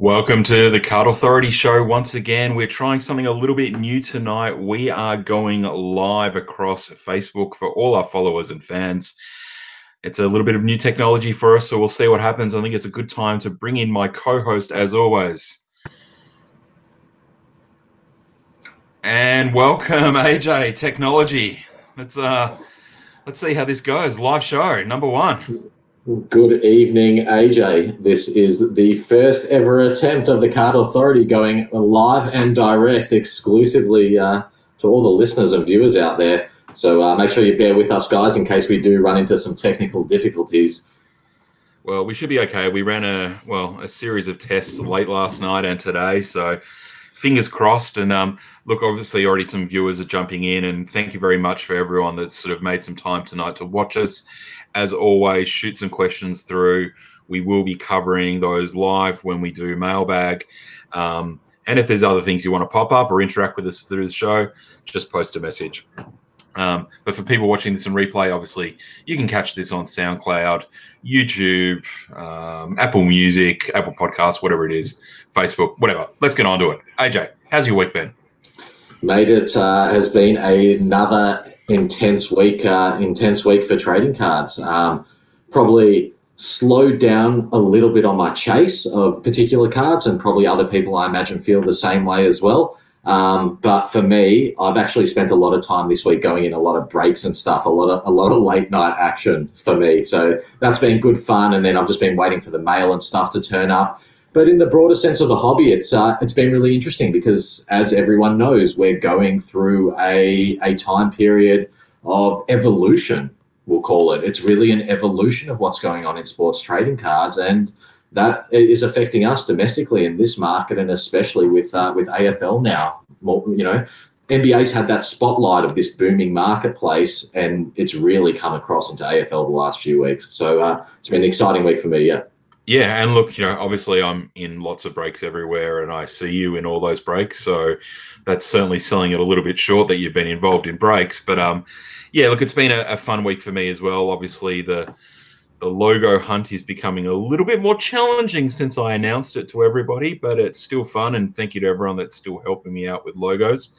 Welcome to the Card Authority Show. Once again, we're trying something a little bit new tonight. We are going live across Facebook for all our followers and fans. It's a little bit of new technology for us, so we'll see what happens. I think it's a good time to bring in my co host, as always. And welcome, AJ Technology. Let's uh let's see how this goes. Live show, number one. Good evening, AJ. This is the first ever attempt of the Card Authority going live and direct exclusively uh, to all the listeners and viewers out there. So uh, make sure you bear with us, guys, in case we do run into some technical difficulties. Well, we should be okay. We ran a well a series of tests late last night and today, so fingers crossed. And um, look, obviously, already some viewers are jumping in, and thank you very much for everyone that's sort of made some time tonight to watch us as always, shoot some questions through. We will be covering those live when we do mailbag. Um, and if there's other things you want to pop up or interact with us through the show, just post a message. Um, but for people watching this in replay, obviously, you can catch this on SoundCloud, YouTube, um, Apple Music, Apple Podcasts, whatever it is, Facebook, whatever. Let's get on to it. AJ, how's your week been? Mate, it uh, has been another intense week, uh, intense week for trading cards. Um, probably slowed down a little bit on my chase of particular cards, and probably other people I imagine feel the same way as well. Um, but for me, I've actually spent a lot of time this week going in a lot of breaks and stuff, a lot of a lot of late night action for me. So that's been good fun. And then I've just been waiting for the mail and stuff to turn up. But in the broader sense of the hobby, it's uh, it's been really interesting because, as everyone knows, we're going through a a time period of evolution. We'll call it. It's really an evolution of what's going on in sports trading cards, and that is affecting us domestically in this market, and especially with uh, with AFL now. You know, NBA's had that spotlight of this booming marketplace, and it's really come across into AFL the last few weeks. So uh, it's been an exciting week for me. Yeah. Yeah, and look, you know, obviously I'm in lots of breaks everywhere, and I see you in all those breaks. So that's certainly selling it a little bit short that you've been involved in breaks. But um, yeah, look, it's been a, a fun week for me as well. Obviously, the the logo hunt is becoming a little bit more challenging since I announced it to everybody, but it's still fun. And thank you to everyone that's still helping me out with logos.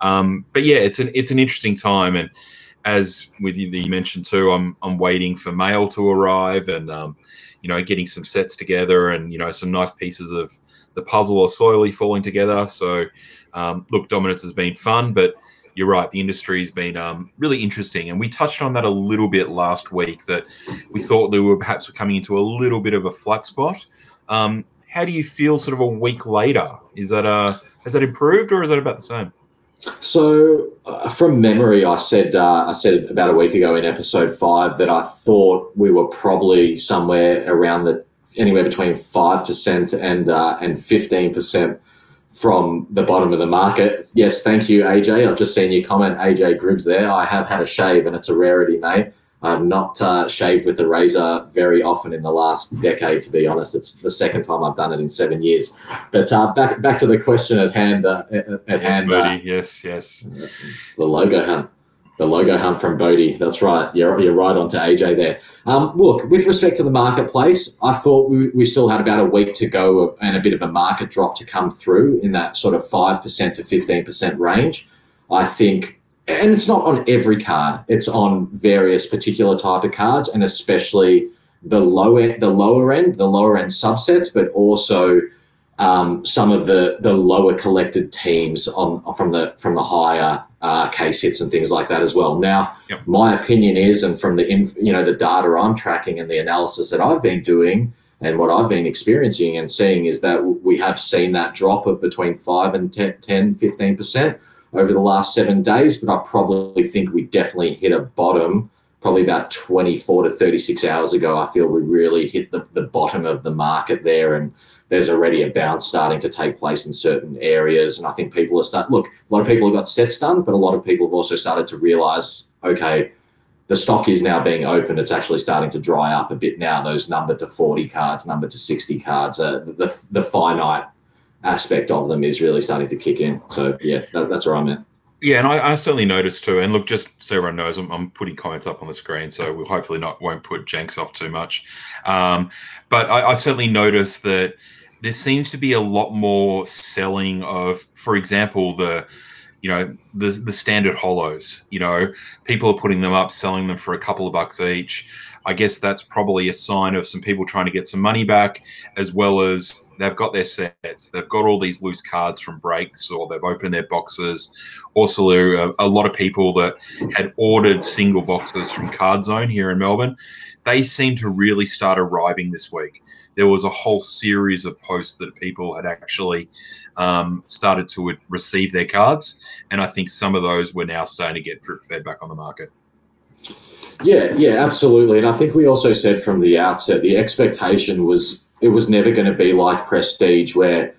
Um, but yeah, it's an it's an interesting time, and as with you, you mentioned too, I'm I'm waiting for mail to arrive, and um, you know, getting some sets together and, you know, some nice pieces of the puzzle are slowly falling together. So, um, look, dominance has been fun, but you're right. The industry has been um, really interesting, and we touched on that a little bit last week. That we thought that we were perhaps coming into a little bit of a flat spot. Um, how do you feel, sort of a week later? Is that uh, has that improved, or is that about the same? So, uh, from memory, I said uh, I said about a week ago in episode five that I thought we were probably somewhere around the anywhere between five percent and uh, and fifteen percent from the bottom of the market. Yes, thank you, AJ. I've just seen your comment, AJ Gribbs. There, I have had a shave, and it's a rarity, mate. I've not uh, shaved with a razor very often in the last decade, to be honest. It's the second time I've done it in seven years. But uh, back back to the question at hand. Uh, at, yes, hand, uh, yes, yes. The logo hunt, the logo hunt from Bodie. That's right. You're you're right onto AJ there. Um, look, with respect to the marketplace, I thought we, we still had about a week to go and a bit of a market drop to come through in that sort of five percent to fifteen percent range. I think and it's not on every card it's on various particular type of cards and especially the lower the lower end the lower end subsets but also um, some of the the lower collected teams on from the from the higher uh, case hits and things like that as well. Now, yep. my opinion is, and from the you know the data I'm tracking and the analysis that I've been doing and what I've been experiencing and seeing is that we have seen that drop of between 5 and 10, 10 15% over the last seven days, but I probably think we definitely hit a bottom probably about 24 to 36 hours ago. I feel we really hit the, the bottom of the market there, and there's already a bounce starting to take place in certain areas. And I think people are starting, look, a lot of people have got sets done, but a lot of people have also started to realize, okay, the stock is now being opened. It's actually starting to dry up a bit now. Those number to 40 cards, number to 60 cards, uh, the, the finite aspect of them is really starting to kick in. So yeah, that, that's where I'm at. Yeah, and I, I, certainly noticed too. And look, just so everyone knows, I'm, I'm, putting comments up on the screen, so we'll hopefully not won't put Jenks off too much. Um, but I, I, certainly noticed that there seems to be a lot more selling of, for example, the you know the the standard hollows. You know, people are putting them up, selling them for a couple of bucks each. I guess that's probably a sign of some people trying to get some money back, as well as they've got their sets. They've got all these loose cards from breaks, or they've opened their boxes. Also, a, a lot of people that had ordered single boxes from Card Zone here in Melbourne, they seem to really start arriving this week there was a whole series of posts that people had actually um, started to receive their cards, and I think some of those were now starting to get drip fed back on the market. Yeah, yeah, absolutely. And I think we also said from the outset the expectation was it was never going to be like Prestige where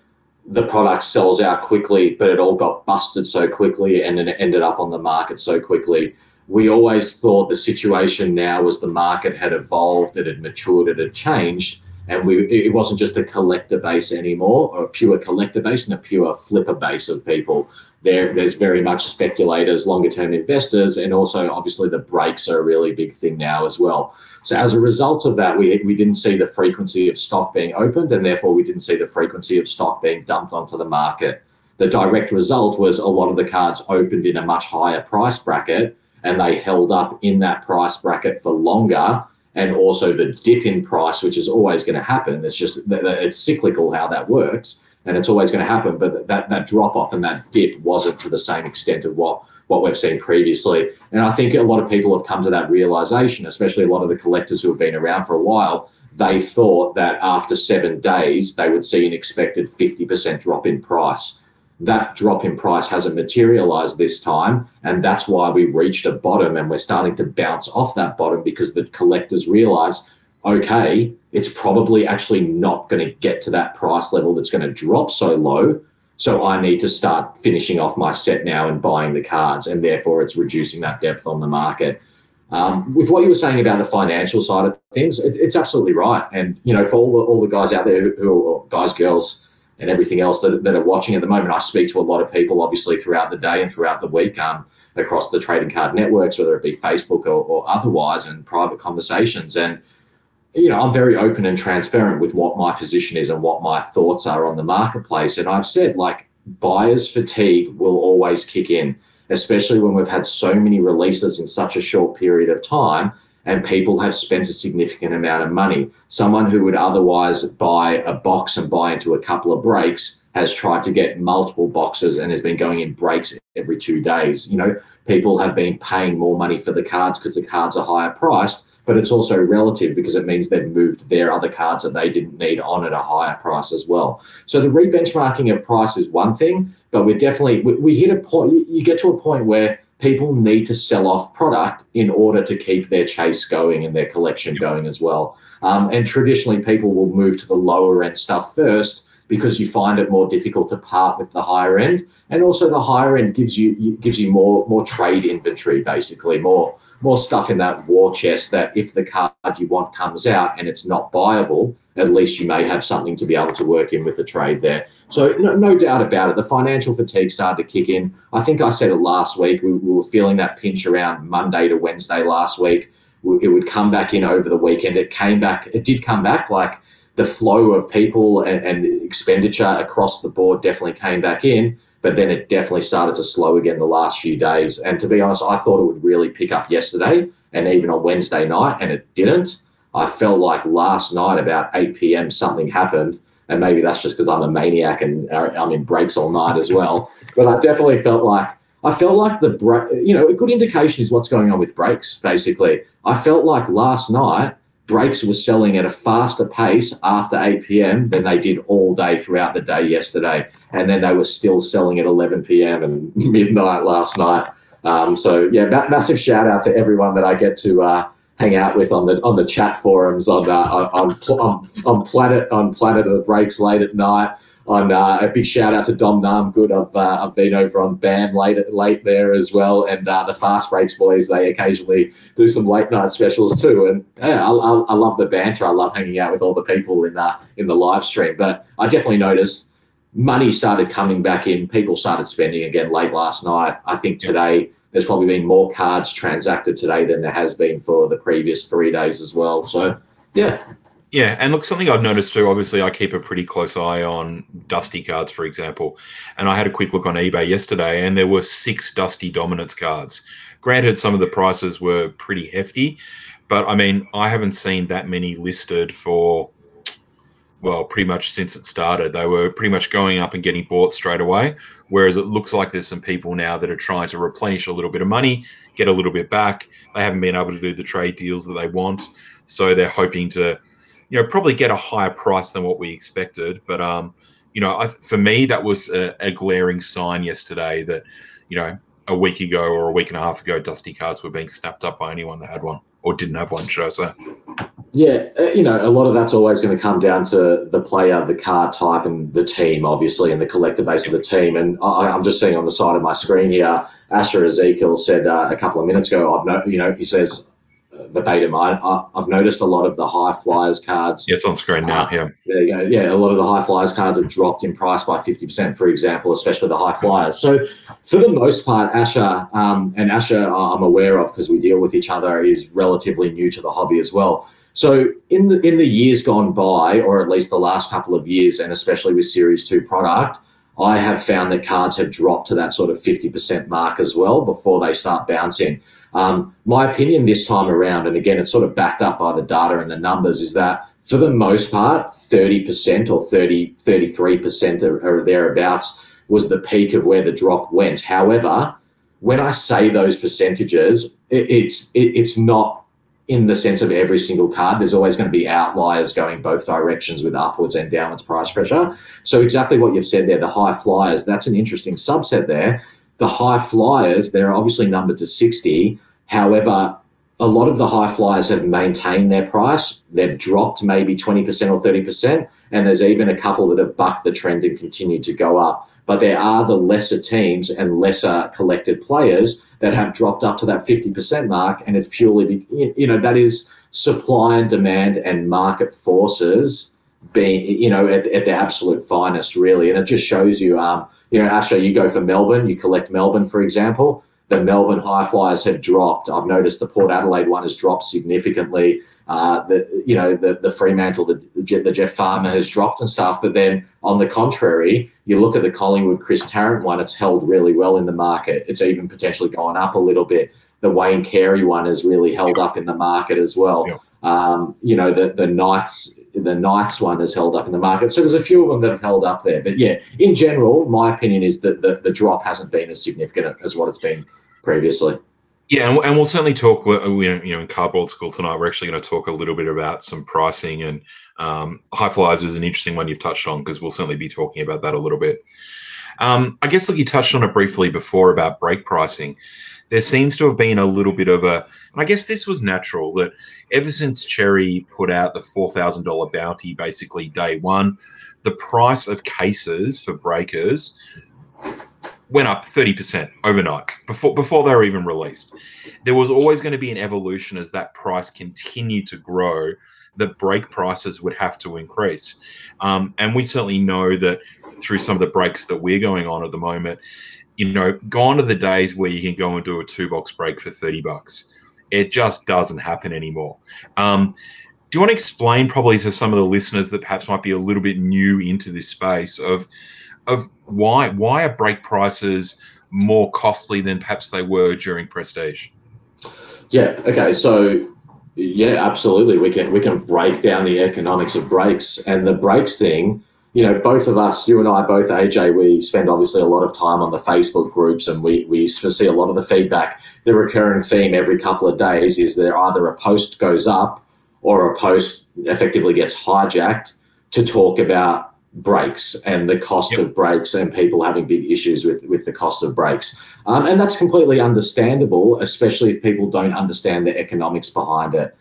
the product sells out quickly, but it all got busted so quickly and then it ended up on the market so quickly. We always thought the situation now was the market had evolved, it had matured, it had changed, and we it wasn't just a collector base anymore or a pure collector base and a pure flipper base of people. There there's very much speculators longer term investors and also obviously the breaks are a really big thing now as well. So as a result of that we, we didn't see the frequency of stock being opened and therefore we didn't see the frequency of stock being dumped onto the market. The direct result was a lot of the cards opened in a much higher price bracket and they held up in that price bracket for longer and also the dip in price, which is always going to happen. It's just it's cyclical how that works, and it's always going to happen. But that that drop off and that dip wasn't to the same extent of what what we've seen previously. And I think a lot of people have come to that realization, especially a lot of the collectors who have been around for a while. They thought that after seven days they would see an expected 50% drop in price that drop in price hasn't materialized this time. And that's why we reached a bottom and we're starting to bounce off that bottom because the collectors realize, okay, it's probably actually not going to get to that price level that's going to drop so low. So I need to start finishing off my set now and buying the cards. And therefore, it's reducing that depth on the market. Um, with what you were saying about the financial side of things, it, it's absolutely right. And, you know, for all the, all the guys out there who, who guys, girls, and everything else that, that are watching at the moment. I speak to a lot of people, obviously, throughout the day and throughout the week um, across the trading card networks, whether it be Facebook or, or otherwise, and private conversations. And, you know, I'm very open and transparent with what my position is and what my thoughts are on the marketplace. And I've said, like, buyer's fatigue will always kick in, especially when we've had so many releases in such a short period of time and people have spent a significant amount of money. Someone who would otherwise buy a box and buy into a couple of breaks has tried to get multiple boxes and has been going in breaks every two days. You know, people have been paying more money for the cards because the cards are higher priced, but it's also relative because it means they've moved their other cards that they didn't need on at a higher price as well. So the rebenchmarking of price is one thing, but we're definitely we, we hit a point. You get to a point where people need to sell off product in order to keep their chase going and their collection going as well. Um, and traditionally, people will move to the lower end stuff first because you find it more difficult to part with the higher end. And also, the higher end gives you gives you more more trade inventory, basically more more stuff in that war chest. That if the card you want comes out and it's not buyable, at least you may have something to be able to work in with the trade there. So no, no doubt about it, the financial fatigue started to kick in. I think I said it last week. We, we were feeling that pinch around Monday to Wednesday last week. It would come back in over the weekend. It came back. It did come back. Like the flow of people and, and expenditure across the board definitely came back in but then it definitely started to slow again the last few days. And to be honest, I thought it would really pick up yesterday and even on Wednesday night, and it didn't. I felt like last night about 8 p.m. something happened, and maybe that's just because I'm a maniac and uh, I'm in breaks all night as well. But I definitely felt like I felt like the break. You know, a good indication is what's going on with breaks. Basically, I felt like last night breaks were selling at a faster pace after 8 p.m. than they did all day throughout the day yesterday, and then they were still selling at 11 p.m. and midnight last night. Um, so yeah, massive shout out to everyone that I get to. Uh, hang out with on the on the chat forums on uh, on, on, on Planet on Planet of the Breaks late at night. On uh, a big shout out to Dom Good. I've uh, I've been over on BAM late late there as well, and uh, the Fast Breaks boys. They occasionally do some late night specials too, and yeah, I, I, I love the banter. I love hanging out with all the people in the in the live stream. But I definitely noticed money started coming back in. People started spending again late last night. I think today there's probably been more cards transacted today than there has been for the previous three days as well. So, yeah. Yeah, and look, something I've noticed too. Obviously, I keep a pretty close eye on Dusty cards, for example. And I had a quick look on eBay yesterday, and there were six Dusty Dominance cards. Granted, some of the prices were pretty hefty, but I mean, I haven't seen that many listed for well, pretty much since it started. They were pretty much going up and getting bought straight away. Whereas it looks like there's some people now that are trying to replenish a little bit of money, get a little bit back. They haven't been able to do the trade deals that they want, so they're hoping to, you know, probably get a higher price than what we expected. But um, you know, I, for me, that was a, a glaring sign yesterday that, you know, a week ago or a week and a half ago, dusty cards were being snapped up by anyone that had one or didn't have one, should I say? Yeah, uh, you know, a lot of that's always going to come down to the player, the card type, and the team, obviously, and the collector base of the team. And I, am just seeing on the side of my screen here, Asher Ezekiel said uh, a couple of minutes ago, I've no, you know, he says verbatim. I, I, have noticed a lot of the high flyers cards. Yeah, it's on screen now. Uh, yeah, there you go. Yeah, a lot of the high flyers cards have dropped in price by fifty percent, for example, especially the high flyers. So, for the most part, Asher um, and Asher, I'm aware of because we deal with each other, is relatively new to the hobby as well. So, in the in the years gone by, or at least the last couple of years, and especially with Series Two product. I have found that cards have dropped to that sort of 50% mark as well before they start bouncing. Um, my opinion this time around, and again, it's sort of backed up by the data and the numbers, is that for the most part, 30% or 30, 33% or, or thereabouts was the peak of where the drop went. However, when I say those percentages, it, it's it, it's not in the sense of every single card. There's always going to be outliers going both directions with upwards and downwards price pressure. So exactly what you've said there, the high flyers, that's an interesting subset there the high flyers, they're obviously numbered to 60. However, a lot of the high flyers have maintained their price. They've dropped maybe 20% or 30%. And there's even a couple that have bucked the trend and continued to go up. But there are the lesser teams and lesser collected players that have dropped up to that 50% mark. And it's purely, you know, that is supply and demand and market forces being, you know, at, at the absolute finest, really. And it just shows you, um, you know, Asher, you go for Melbourne, you collect Melbourne, for example. The Melbourne high flyers have dropped. I've noticed the Port Adelaide one has dropped significantly. Uh, the you know the the Fremantle, the, the Jeff Farmer has dropped and stuff. But then on the contrary, you look at the Collingwood Chris Tarrant one; it's held really well in the market. It's even potentially gone up a little bit. The Wayne Carey one has really held up in the market as well. Yeah. Um, you know the the Knights the Knights one has held up in the market. So there's a few of them that have held up there. But yeah, in general, my opinion is that the, the drop hasn't been as significant as what it's been previously. Yeah, and, and we'll certainly talk. You know, in Cardboard School tonight, we're actually going to talk a little bit about some pricing and um, high flyers is an interesting one you've touched on because we'll certainly be talking about that a little bit. Um, I guess, look, you touched on it briefly before about break pricing there seems to have been a little bit of a, and I guess this was natural that ever since Cherry put out the $4,000 bounty basically day one, the price of cases for breakers went up 30% overnight before before they were even released. There was always going to be an evolution as that price continued to grow, the break prices would have to increase. Um, and we certainly know that through some of the breaks that we're going on at the moment, you know, gone are the days where you can go and do a two box break for 30 bucks. It just doesn't happen anymore. Um, do you want to explain probably to some of the listeners that perhaps might be a little bit new into this space of of why why are break prices more costly than perhaps they were during prestige? Yeah. Okay. So yeah, absolutely. We can we can break down the economics of breaks and the breaks thing you know, both of us, you and I, both AJ, we spend obviously a lot of time on the Facebook groups and we, we see a lot of the feedback. The recurring theme every couple of days is there either a post goes up or a post effectively gets hijacked to talk about breaks and the cost yep. of breaks and people having big issues with, with the cost of breaks. Um, and that's completely understandable, especially if people don't understand the economics behind it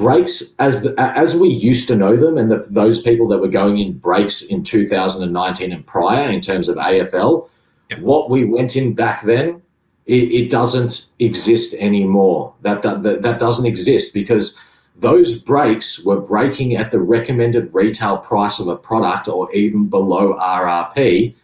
breaks as the, as we used to know them, and the, those people that were going in breaks in 2019 and prior in terms of AFL, yep. what we went in back then, it, it doesn't exist anymore. That, that that doesn't exist because those breaks were breaking at the recommended retail price of a product or even below RRP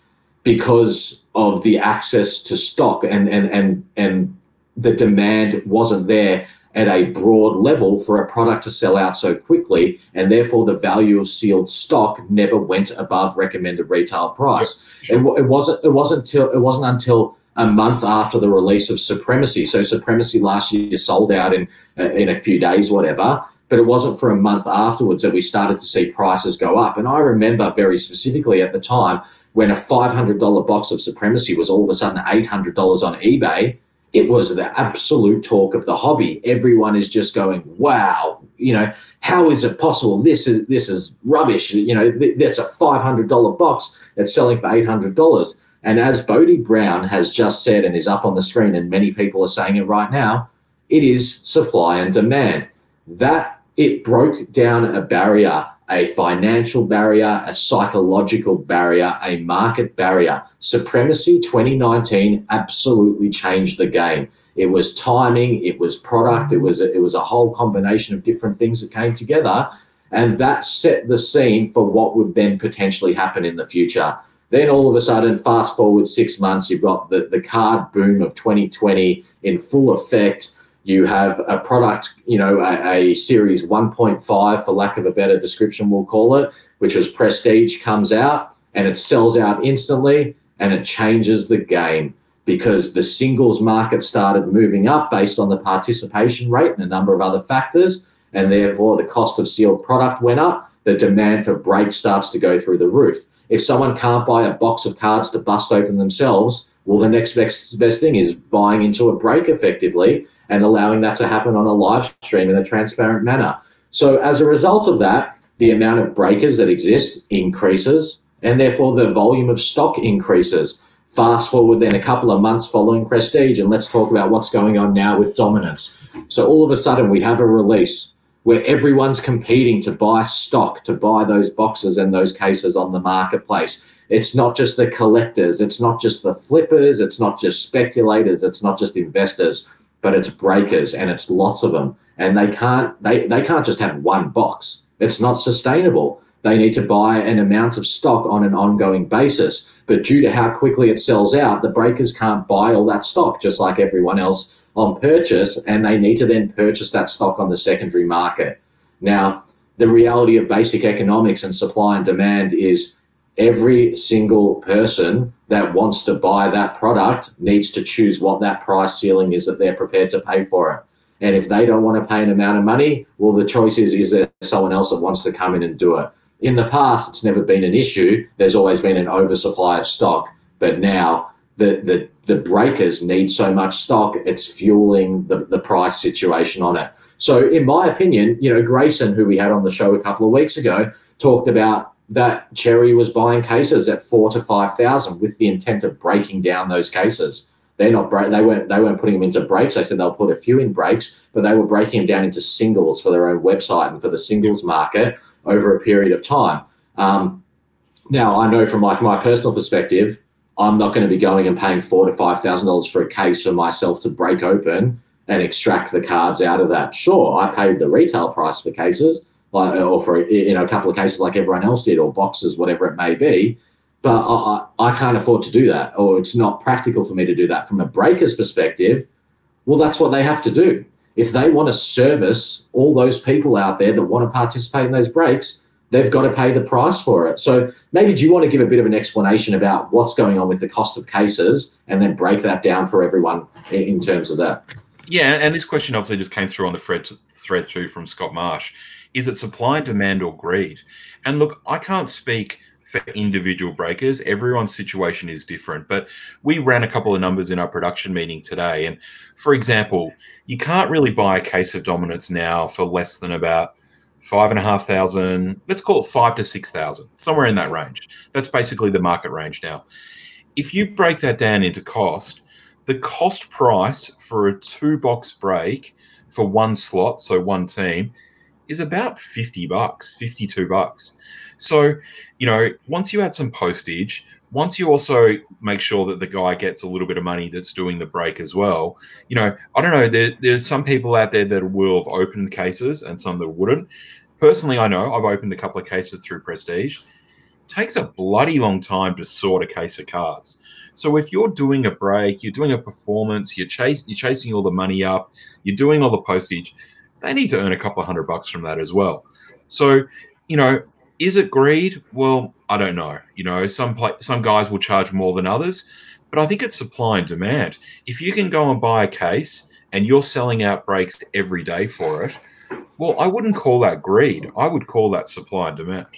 because of the access to stock and and and and the demand wasn't there at a broad level for a product to sell out so quickly, and therefore the value of sealed stock never went above recommended retail price. Sure. it, it, wasn't. It wasn't until it wasn't until a month after the release of Supremacy. So Supremacy last year sold out in uh, in a few days, whatever. But it wasn't for a month afterwards that we started to see prices go up. And I remember very specifically at the time when a $500 box of Supremacy was all of a sudden $800 on eBay it was the absolute talk of the hobby. Everyone is just going, "Wow, you know, how is it possible? This is this is rubbish. You know, th- that's a five hundred dollar box that's selling for eight hundred dollars." And as Bodie Brown has just said and is up on the screen, and many people are saying it right now, it is supply and demand. That it broke down a barrier a financial barrier, a psychological barrier, a market barrier. Supremacy 2019 absolutely changed the game. It was timing, it was product, it was a, it was a whole combination of different things that came together, and that set the scene for what would then potentially happen in the future. Then all of a sudden, fast forward six months, you've got the, the card boom of 2020 in full effect you have a product, you know, a, a, series 1.5, for lack of a better description, we'll call it, which was Prestige, comes out and it sells out instantly and it changes the game because the singles market started moving up based on the participation rate and a number of other factors. And therefore, the cost of sealed product went up. The demand for breaks starts to go through the roof. If someone can't buy a box of cards to bust open themselves, well, the next best, best thing is buying into a break effectively and allowing that to happen on a live stream in a transparent manner. So as a result of that, the amount of breakers that exist increases, and therefore the volume of stock increases. Fast forward then a couple of months following Prestige, and let's talk about what's going on now with Dominance. So all of a sudden, we have a release where everyone's competing to buy stock, to buy those boxes and those cases on the marketplace. It's not just the collectors, it's not just the flippers, it's not just speculators, it's not just investors but it's breakers and it's lots of them. And they can't they, they can't just have one box. It's not sustainable. They need to buy an amount of stock on an ongoing basis. But due to how quickly it sells out, the breakers can't buy all that stock, just like everyone else on purchase, and they need to then purchase that stock on the secondary market. Now, the reality of basic economics and supply and demand is every single person that wants to buy that product needs to choose what that price ceiling is that they're prepared to pay for it. And if they don't want to pay an amount of money, well, the choice is is there someone else that wants to come in and do it? In the past, it's never been an issue. There's always been an oversupply of stock. But now the, the, the breakers need so much stock, it's fueling the, the price situation on it. So, in my opinion, you know, Grayson, who we had on the show a couple of weeks ago, talked about that Cherry was buying cases at four to five thousand with the intent of breaking down those cases. They're not break. They weren't. They weren't putting them into breaks. They said they'll put a few in breaks, but they were breaking them down into singles for their own website and for the singles market over a period of time. Um, now I know from like my personal perspective, I'm not going to be going and paying four to five thousand dollars for a case for myself to break open and extract the cards out of that. Sure, I paid the retail price for cases, like, uh, or for you know a couple of cases like everyone else did, or boxes, whatever it may be. But I, I can't afford to do that, or it's not practical for me to do that. From a breaker's perspective, well, that's what they have to do. If they want to service all those people out there that want to participate in those breaks, they've got to pay the price for it. So maybe do you want to give a bit of an explanation about what's going on with the cost of cases and then break that down for everyone in terms of that? Yeah, and this question obviously just came through on the thread thread too from Scott Marsh. Is it supply and demand or greed? And look, I can't speak for individual breakers. Everyone's situation is different, but we ran a couple of numbers in our production meeting today. And for example, you can't really buy a case of dominance now for less than about five and a half thousand, let's call it five to six thousand, somewhere in that range. That's basically the market range now. If you break that down into cost, the cost price for a two box break for one slot, so one team, is about 50 bucks, 52 bucks. So, you know, once you add some postage, once you also make sure that the guy gets a little bit of money that's doing the break as well, you know, I don't know, there, there's some people out there that will have opened cases and some that wouldn't. Personally, I know I've opened a couple of cases through Prestige. takes a bloody long time to sort a case of cards. So if you're doing a break, you're doing a performance, you're chase, you're chasing all the money up, you're doing all the postage, they need to earn a couple of hundred bucks from that as well. So, you know, is it greed? Well, I don't know. You know, some some guys will charge more than others, but I think it's supply and demand. If you can go and buy a case and you're selling out breaks every day for it, well, I wouldn't call that greed. I would call that supply and demand.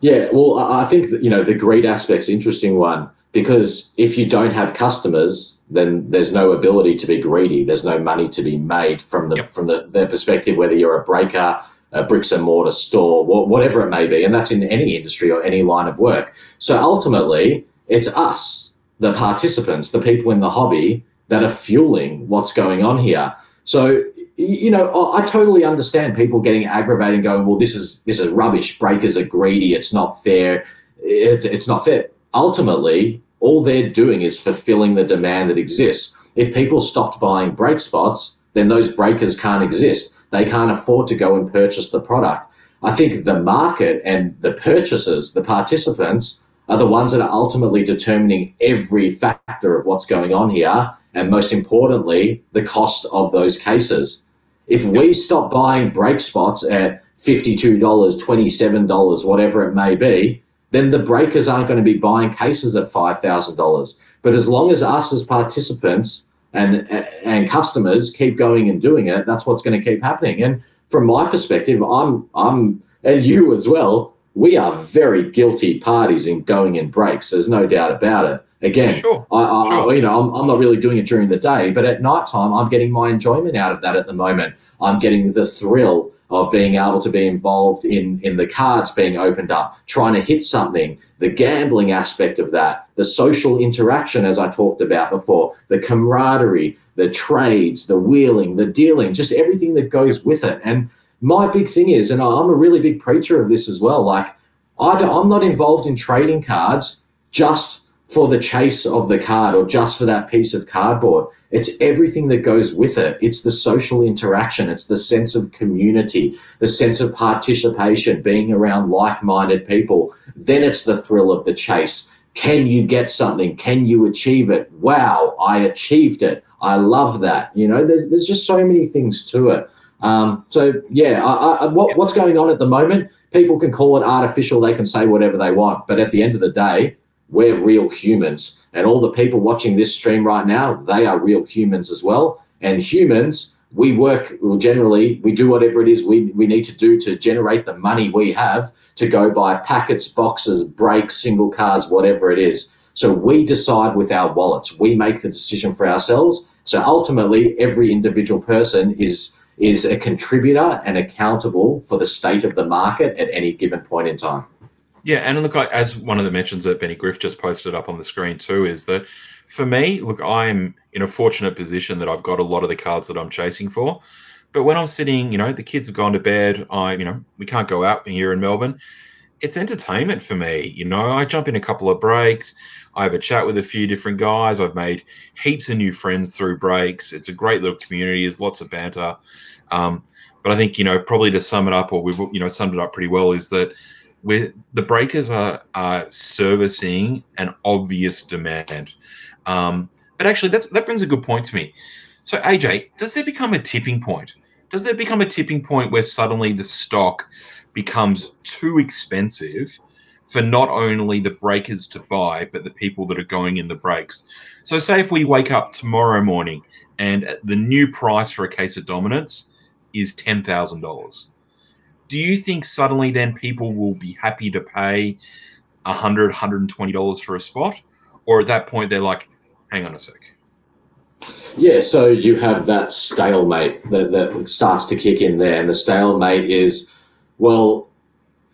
Yeah, well, I think that, you know the greed aspect's interesting one because if you don't have customers, then there's no ability to be greedy. There's no money to be made from the yep. from the, their perspective, whether you're a breaker, a bricks and mortar store, whatever it may be, and that's in any industry or any line of work. So ultimately, it's us, the participants, the people in the hobby, that are fueling what's going on here. So you know, I totally understand people getting aggravated and going, "Well, this is this is rubbish. Breakers are greedy. It's not fair. It's, it's not fair." Ultimately, all they're doing is fulfilling the demand that exists. If people stopped buying break spots, then those breakers can't exist. They can't afford to go and purchase the product. I think the market and the purchasers, the participants, are the ones that are ultimately determining every factor of what's going on here, and most importantly, the cost of those cases. If we stop buying break spots at $52, $27, whatever it may be, then the breakers aren't going to be buying cases at $5,000. But as long as us as participants and, and customers keep going and doing it, that's what's going to keep happening. And from my perspective, I'm, I'm, and you as well, we are very guilty parties in going in breaks. There's no doubt about it. Again, sure. I, I, sure. you know, I'm, I'm not really doing it during the day, but at night time, I'm getting my enjoyment out of that at the moment. I'm getting the thrill of being able to be involved in in the cards being opened up, trying to hit something, the gambling aspect of that, the social interaction as I talked about before, the camaraderie, the trades, the wheeling, the dealing, just everything that goes with it. And my big thing is, and I'm a really big preacher of this as well. Like I I'm not involved in trading cards just for the chase of the card or just for that piece of cardboard. It's everything that goes with it. It's the social interaction. It's the sense of community, the sense of participation, being around like minded people. Then it's the thrill of the chase. Can you get something? Can you achieve it? Wow, I achieved it. I love that. You know, there's, there's just so many things to it. Um, so, yeah, I, I, what, what's going on at the moment? People can call it artificial. They can say whatever they want. But at the end of the day, we're real humans. And all the people watching this stream right now, they are real humans as well. And humans, we work, well, generally, we do whatever it is we, we need to do to generate the money we have to go buy packets, boxes, breaks, single cards, whatever it is. So we decide with our wallets. We make the decision for ourselves. So ultimately, every individual person is is a contributor and accountable for the state of the market at any given point in time. Yeah, and look, as one of the mentions that Benny Griff just posted up on the screen too, is that for me, look, I'm in a fortunate position that I've got a lot of the cards that I'm chasing for. But when I'm sitting, you know, the kids have gone to bed, I, you know, we can't go out here in Melbourne. It's entertainment for me. You know, I jump in a couple of breaks. I have a chat with a few different guys. I've made heaps of new friends through breaks. It's a great little community. There's lots of banter. Um, but I think, you know, probably to sum it up, or we've, you know, summed it up pretty well, is that where the breakers are, are servicing an obvious demand. Um, but actually, that brings a good point to me. So, AJ, does there become a tipping point? Does there become a tipping point where suddenly the stock becomes too expensive for not only the breakers to buy, but the people that are going in the breaks? So, say if we wake up tomorrow morning and the new price for a case of dominance is $10,000 do you think suddenly then people will be happy to pay a hundred, hundred and twenty dollars for a spot, or at that point they're like, hang on a sec. Yeah, so you have that stalemate that, that starts to kick in there, and the stalemate is, well,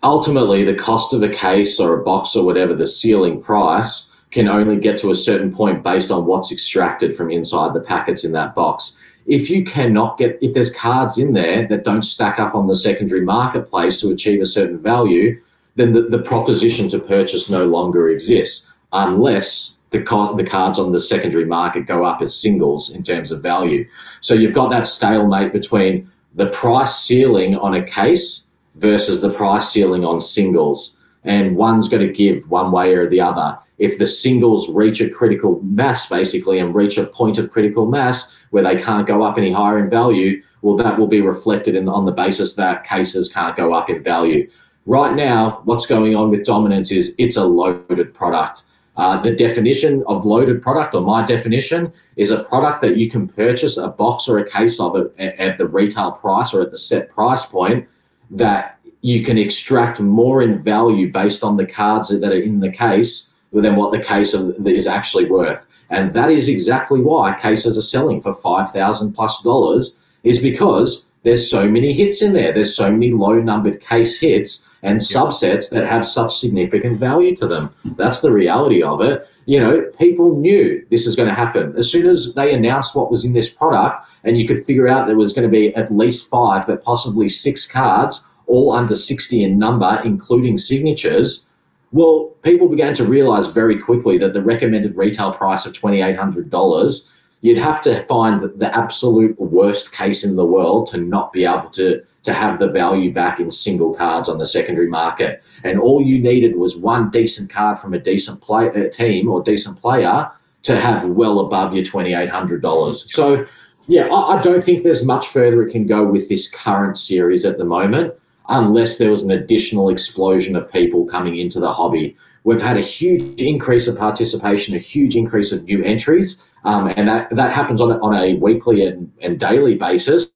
ultimately the cost of a case or a box or whatever, the ceiling price can only get to a certain point based on what's extracted from inside the packets in that box if you cannot get if there's cards in there that don't stack up on the secondary marketplace to achieve a certain value then the, the proposition to purchase no longer exists unless the, the cards on the secondary market go up as singles in terms of value. So you've got that stalemate between the price ceiling on a case versus the price ceiling on singles and one's going to give one way or the other. If the singles reach a critical mass, basically, and reach a point of critical mass where they can't go up any higher in value, well, that will be reflected in, on the basis that cases can't go up in value. Right now, what's going on with dominance is it's a loaded product. Uh, the definition of loaded product, or my definition, is a product that you can purchase a box or a case of it at the retail price or at the set price point that you can extract more in value based on the cards that are in the case than what the case is actually worth. And that is exactly why cases are selling for five thousand plus dollars, is because there's so many hits in there. There's so many low numbered case hits and subsets that have such significant value to them. That's the reality of it. You know, people knew this was going to happen. As soon as they announced what was in this product, and you could figure out there was going to be at least five, but possibly six cards, all under 60 in number, including signatures. Well, people began to realize very quickly that the recommended retail price of $2,800, you'd have to find the absolute worst case in the world to not be able to to have the value back in single cards on the secondary market. And all you needed was one decent card from a decent play, a team or decent player to have well above your $2,800. So, yeah, I, I don't think there's much further it can go with this current series at the moment, unless there was an additional explosion of people coming into the hobby. We've had a huge increase of participation, a huge increase of new entries, um, and that, that happens on a, on a weekly and, and daily basis.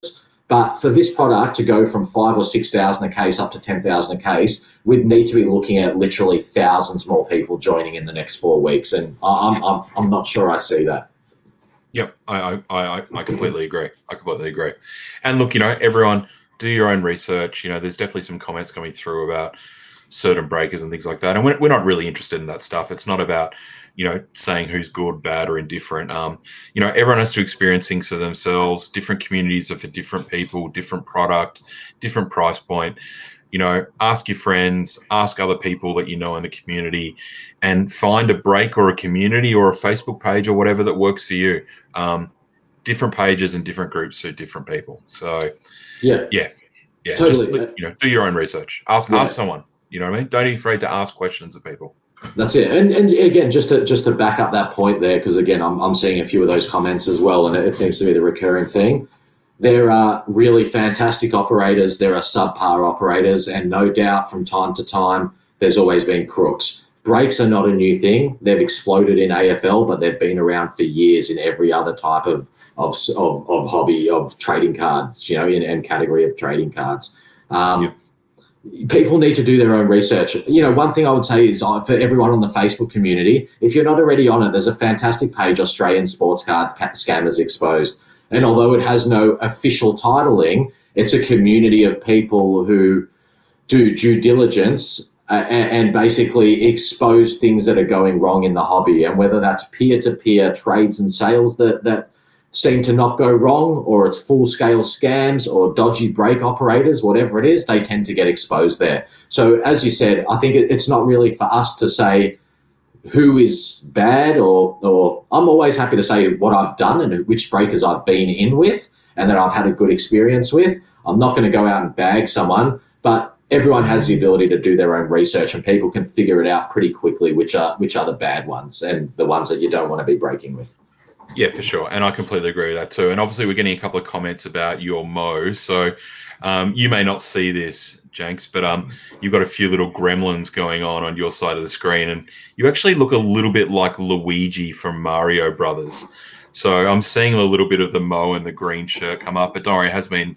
But for this product to go from five or six thousand a case up to ten thousand a case, we'd need to be looking at literally thousands more people joining in the next four weeks, and I'm I'm, I'm not sure I see that. Yep, I, I I completely agree. I completely agree. And look, you know, everyone do your own research. You know, there's definitely some comments coming through about certain breakers and things like that, and we're, we're not really interested in that stuff. It's not about you know, saying who's good, bad, or indifferent. Um, you know, everyone has to experience things for themselves. Different communities are for different people, different product, different price point. You know, ask your friends, ask other people that you know in the community, and find a break or a community or a Facebook page or whatever that works for you. Um, different pages and different groups suit different people. So, yeah, yeah, yeah. Totally. Just you know, do your own research. Ask yeah. ask someone. You know what I mean? Don't be afraid to ask questions of people. That's it. And, and again, just to just to back up that point there, because again, I'm, I'm seeing a few of those comments as well, and it, it seems to be the recurring thing. There are really fantastic operators. There are subpar operators, and no doubt from time to time, there's always been crooks. Breaks are not a new thing. They've exploded in AFL, but they've been around for years in every other type of of, of, of hobby of trading cards, you know, in, and category of trading cards. Um, yeah people need to do their own research. You know, one thing I would say is uh, for everyone on the Facebook community, if you're not already on it, there's a fantastic page, Australian Sports Card Scammers Exposed. And although it has no official titling, it's a community of people who do due diligence uh, and, and basically expose things that are going wrong in the hobby. And whether that's peer to peer trades and sales that, that seem to not go wrong, or it's full scale scams or dodgy break operators, whatever it is, they tend to get exposed there. So, as you said, I think it's not really for us to say who is bad, or, or I'm always happy to say what I've done and which breakers I've been in with and that I've had a good experience with. I'm not going to go out and bag someone, but everyone has the ability to do their own research and people can figure it out pretty quickly which are which are the bad ones and the ones that you don't want to be breaking with. Yeah, for sure. And I completely agree with that too. And obviously, we're getting a couple of comments about your Mo. So um, you may not see this, Jenks, but um, you've got a few little gremlins going on on your side of the screen. And you actually look a little bit like Luigi from Mario Brothers. So I'm seeing a little bit of the Mo and the green shirt come up. But Dorian has been.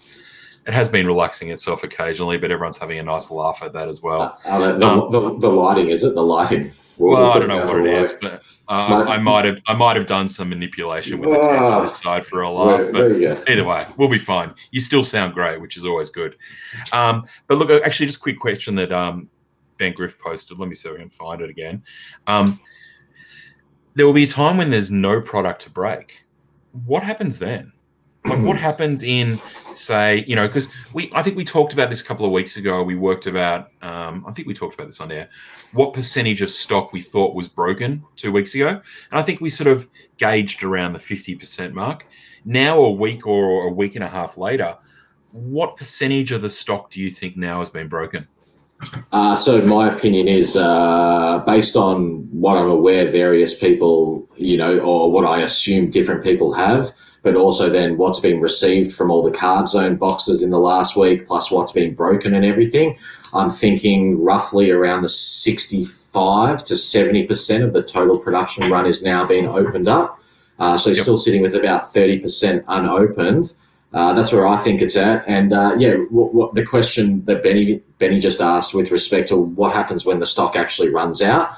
It has been relaxing itself occasionally, but everyone's having a nice laugh at that as well. Uh, uh, the, um, the, the lighting, is it? The lighting. Well, I don't know what it is, but uh, I might have I might have done some manipulation with the tech on this side for a laugh, but either way, we'll be fine. You still sound great, which is always good. Um, but look, actually, just a quick question that um, Ben Griff posted. Let me see if I can find it again. Um, there will be a time when there's no product to break. What happens then? Like what happens in, say, you know, because we, I think we talked about this a couple of weeks ago. We worked about, um, I think we talked about this on air, what percentage of stock we thought was broken two weeks ago, and I think we sort of gauged around the fifty percent mark. Now, a week or a week and a half later, what percentage of the stock do you think now has been broken? Uh, so my opinion is uh, based on what I'm aware various people, you know, or what I assume different people have, but also then what's been received from all the card zone boxes in the last week, plus what's been broken and everything. I'm thinking roughly around the 65 to 70% of the total production run is now being opened up. Uh, so yep. still sitting with about 30% unopened. Uh, that's where I think it's at. And uh, yeah, what, what, the question that Benny Benny just asked with respect to what happens when the stock actually runs out,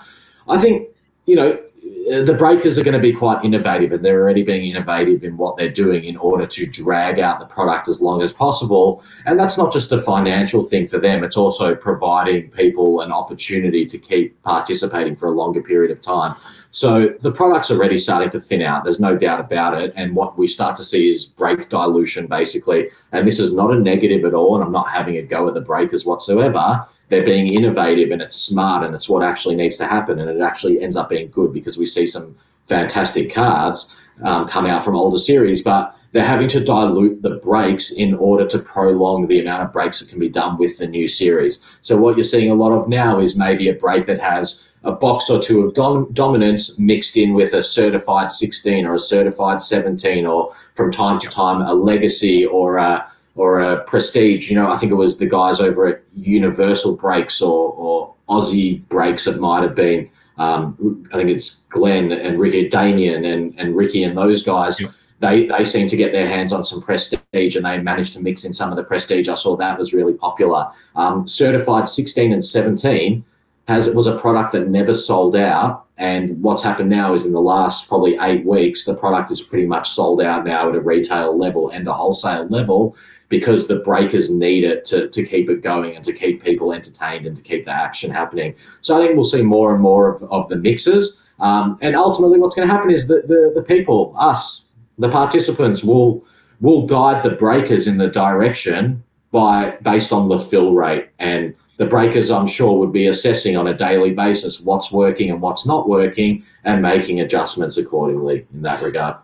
I think you know Uh, the breakers are going to be quite innovative, and they're already being innovative in what they're doing in order to drag out the product as long as possible. And that's not just a financial thing for them; it's also providing people an opportunity to keep participating for a longer period of time. So the product's already starting to thin out. There's no doubt about it. And what we start to see is break dilution, basically. And this is not a negative at all. And I'm not having a go at the breakers whatsoever. They're being innovative and it's smart and it's what actually needs to happen. And it actually ends up being good because we see some fantastic cards um, come out from older series, but they're having to dilute the breaks in order to prolong the amount of breaks that can be done with the new series. So what you're seeing a lot of now is maybe a break that has a box or two of dom- dominance mixed in with a certified 16 or a certified 17 or from time to time a legacy or a or a prestige you know i think it was the guys over at universal breaks or, or aussie breaks it might have been. Um, i think it's glenn and ricky damien and, and ricky and those guys. Yep. they they seem to get their hands on some prestige and they managed to mix in some of the prestige. I saw that was really popular. Um, certified 16 and 17 has was a product that never sold out. And what's happened now is in the last probably eight weeks, the product is pretty much sold out now at a retail level and a wholesale level because the breakers need it to, to keep it going and to keep people entertained and to keep the action happening. So I think we'll see more and more of, of the mixes. Um, and ultimately, what's going to happen is that the, the people, us, the participants, will will guide the breakers in the direction by based on the fill rate and the breakers, I'm sure, would be assessing on a daily basis what's working and what's not working and making adjustments accordingly in that regard.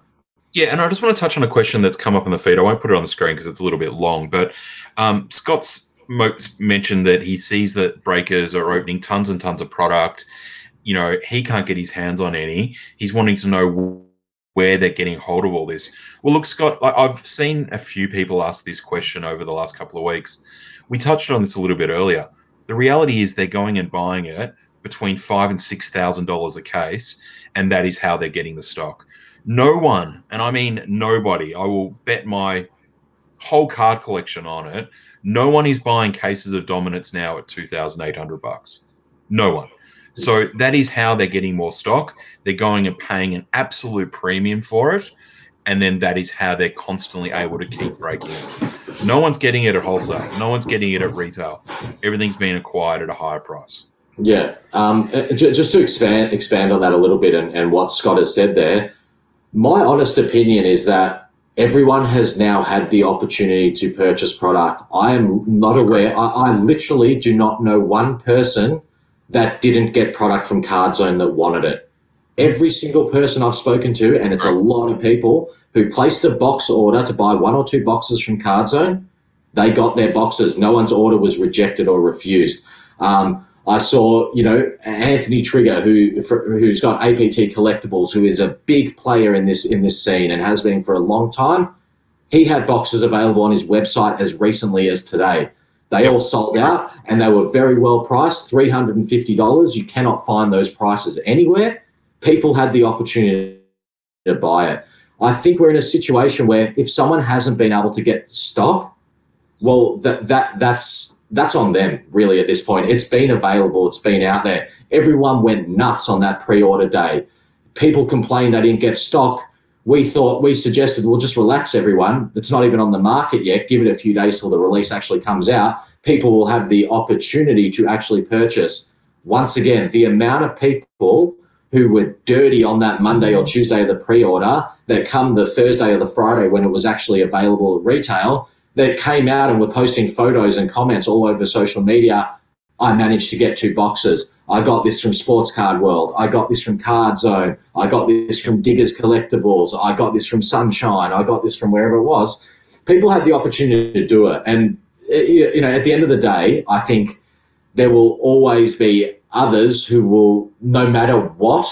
Yeah, and I just want to touch on a question that's come up in the feed. I won't put it on the screen because it's a little bit long, but um, Scott's mentioned that he sees that breakers are opening tons and tons of product. You know, he can't get his hands on any. He's wanting to know where they're getting hold of all this. Well, look, Scott, I've seen a few people ask this question over the last couple of weeks. We touched on this a little bit earlier. The reality is they're going and buying it between five and six thousand dollars a case, and that is how they're getting the stock. No one, and I mean nobody, I will bet my whole card collection on it. No one is buying cases of dominance now at two thousand eight hundred bucks. No one. So that is how they're getting more stock. They're going and paying an absolute premium for it, and then that is how they're constantly able to keep breaking it. No one's getting it at wholesale. No one's getting it at retail. Everything's being acquired at a higher price. Yeah. Um, uh, just to expand expand on that a little bit and, and what Scott has said there, my honest opinion is that everyone has now had the opportunity to purchase product. I am not aware. I, I literally do not know one person that didn't get product from CardZone that wanted it. Every single person I've spoken to, and it's a lot of people, who placed a box order to buy one or two boxes from CardZone, they got their boxes. No one's order was rejected or refused. Um, I saw, you know, Anthony Trigger, who who's got APT Collectibles, who is a big player in this in this scene and has been for a long time. He had boxes available on his website as recently as today. They all sold out, and they were very well priced, three hundred and fifty dollars. You cannot find those prices anywhere. People had the opportunity to buy it. I think we're in a situation where if someone hasn't been able to get stock, well, that that that's that's on them really at this point. It's been available, it's been out there. Everyone went nuts on that pre-order day. People complained they didn't get stock. We thought we suggested we'll just relax everyone. It's not even on the market yet. Give it a few days till the release actually comes out. People will have the opportunity to actually purchase. Once again, the amount of people who were dirty on that Monday or mm. Tuesday of the pre-order that come the Thursday or the Friday when it was actually available at retail that came out and were posting photos and comments all over social media. I managed to get two boxes. I got this from Sports Card World. I got this from Card Zone. I got this from Diggers Collectibles. I got this from Sunshine. I got this from wherever it was. People had the opportunity to do it. And, eh, you know, at the end of the day, I think there will always be others who will, no matter what,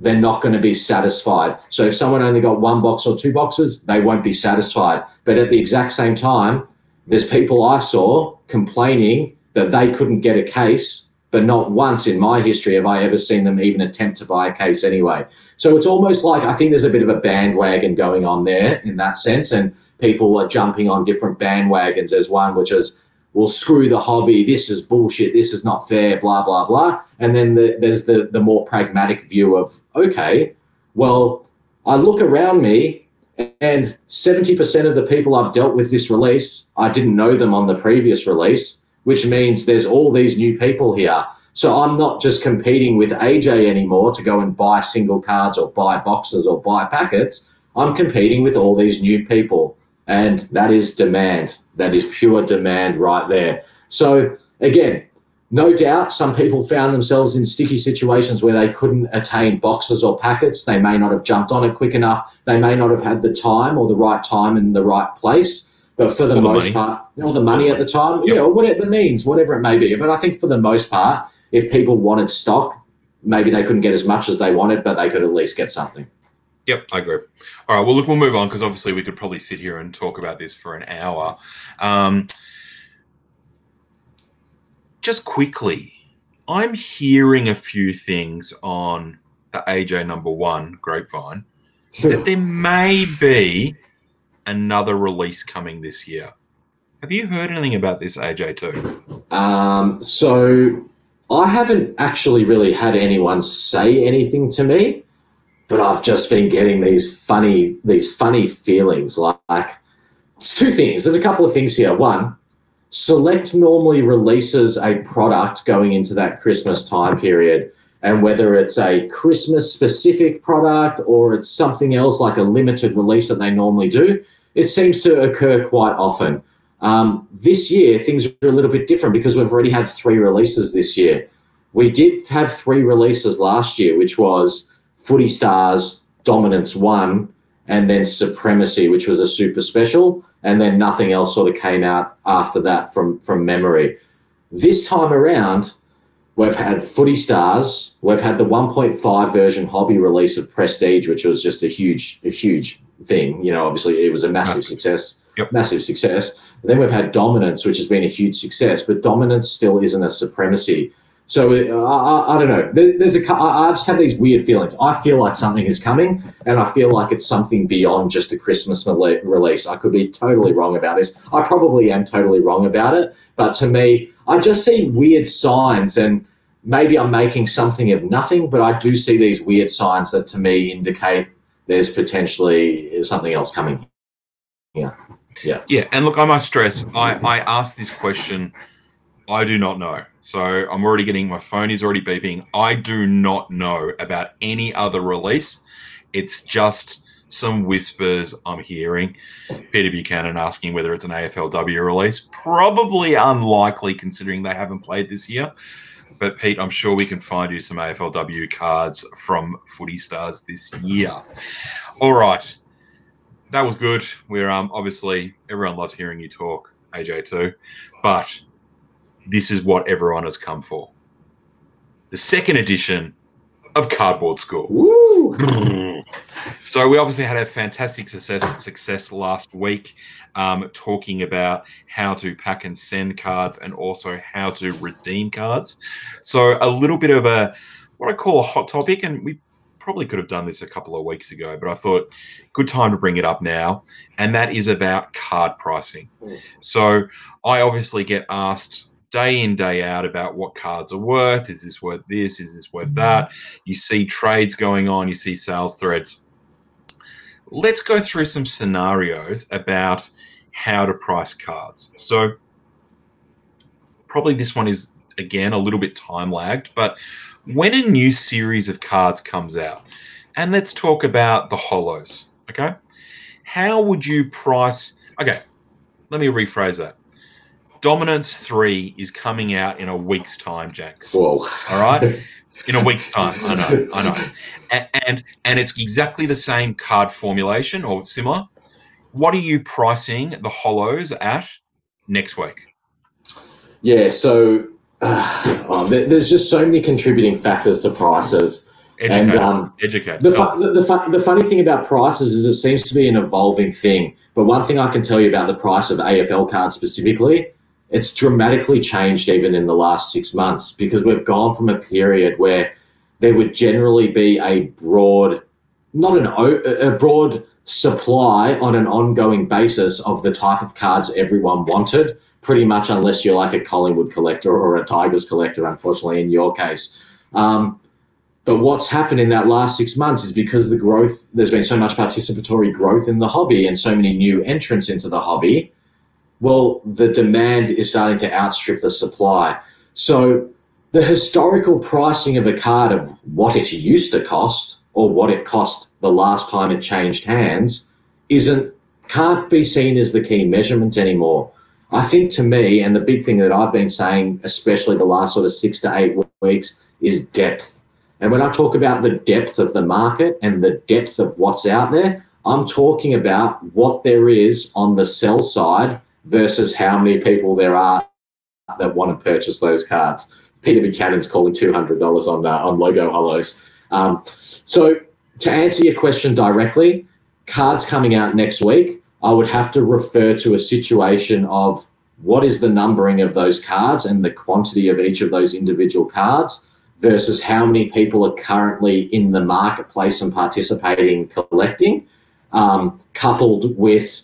they're not going to be satisfied. So if someone only got one box or two boxes, they won't be satisfied. But at the exact same time, there's people I saw complaining that they couldn't get a case, but not once in my history have I ever seen them even attempt to buy a case anyway. So it's almost like I think there's a bit of a bandwagon going on there in that sense, and people are jumping on different bandwagons as one, which is well, screw the hobby. This is bullshit. This is not fair. Blah blah blah. And then the, there's the the more pragmatic view of okay, well, I look around me, and seventy percent of the people I've dealt with this release, I didn't know them on the previous release, which means there's all these new people here. So I'm not just competing with AJ anymore to go and buy single cards or buy boxes or buy packets. I'm competing with all these new people, and that is demand. That is pure demand right there. So again, no doubt some people found themselves in sticky situations where they couldn't attain boxes or packets. They may not have jumped on it quick enough. They may not have had the time or the right time in the right place. But for the, the most money. part, or the money at the time, yep. yeah, or whatever the means, whatever it may be. But I think for the most part, if people wanted stock, maybe they couldn't get as much as they wanted, but they could at least get something. Yep, I agree. All right, well, look, we'll move on because obviously we could probably sit here and talk about this for an hour. Um, just quickly, I'm hearing a few things on the AJ number one grapevine that there may be another release coming this year. Have you heard anything about this AJ2? Um, so I haven't actually really had anyone say anything to me but I've just been getting these funny these funny feelings. Like, like it's two things. There's a couple of things here. One, Select normally releases a product going into that Christmas time period, and whether it's a Christmas specific product or it's something else like a limited release that they normally do, it seems to occur quite often. Um, this year, things are a little bit different because we've already had three releases this year. We did have three releases last year, which was Footy Stars, Dominance One, and then Supremacy, which was a super special, and then nothing else sort of came out after that from from memory. This time around, we've had Footy Stars, we've had the 1.5 version hobby release of Prestige, which was just a huge, a huge thing. You know, obviously it was a massive, massive. success. Yep. Massive success. then we've had Dominance, which has been a huge success, but Dominance still isn't a supremacy. So uh, I, I, don't know. there's a. I just have these weird feelings. I feel like something is coming, and I feel like it's something beyond just a Christmas release. I could be totally wrong about this. I probably am totally wrong about it, but to me, I just see weird signs, and maybe I'm making something of nothing, but I do see these weird signs that to me indicate there's potentially something else coming. Yeah, yeah, yeah. And look, I must stress, I I asked this question I do not know. So I'm already getting my phone is already beeping. I do not know about any other release. It's just some whispers I'm hearing. Peter Buchanan asking whether it's an AFLW release. Probably unlikely considering they haven't played this year. But Pete, I'm sure we can find you some AFLW cards from Footy Stars this year. All right. That was good. We're um obviously everyone loves hearing you talk, AJ too. But this is what everyone has come for. The second edition of Cardboard School. so we obviously had a fantastic success success last week, um, talking about how to pack and send cards and also how to redeem cards. So a little bit of a what I call a hot topic, and we probably could have done this a couple of weeks ago, but I thought good time to bring it up now, and that is about card pricing. Mm. So I obviously get asked day in day out about what cards are worth. Is this worth this? Is this worth mm-hmm. that? You see trades going on. You see sales threads. Let's go through some scenarios about how to price cards. So probably this one is again a little bit time lagged but when a new series of cards comes out and let's talk about the holos okay? How would you price okay let me rephrase that Dominance 3 is coming out in a week's time, Jax. Whoa. All right? In a week's time. I know, I know. And, and and it's exactly the same card formulation or similar. What are you pricing the holos at next week? Yeah, so uh, oh, there's just so many contributing factors to prices. Educate, and, um, educate. The, the, the, the, funny thing about prices is it seems to be an evolving thing. But one thing I can tell you about the price of AFL cards specifically, it's dramatically changed even in the last six months because we've gone from a period where there would generally be a broad, not an a broad supply on an ongoing basis of the type of cards everyone wanted, pretty much unless you're like a Collingwood collector or a Tigers collector, unfortunately, in your case. Um, but what's happened in that last six months is because the growth, there's been so much participatory growth in the hobby and so many new entrants into the hobby. Well, the demand is starting to outstrip the supply. So the historical pricing of a card of what it used to cost or what it cost the last time it changed hands isn't can't be seen as the key measurement anymore. I think to me, and the big thing that I've been saying, especially the last sort of six to eight weeks, is depth and when I talk about the depth of the market and the depth of what's out there, I'm talking about what there is on the sell side versus how many people there are that want to purchase those cards. Peter Buchanan's calling two hundred dollars on uh, on logo holos. Um, so to answer your question directly, cards coming out next week, I would have to refer to a situation of what is the numbering of those cards and the quantity of each of those individual cards versus how many people are currently in the marketplace and participating collecting, um, coupled with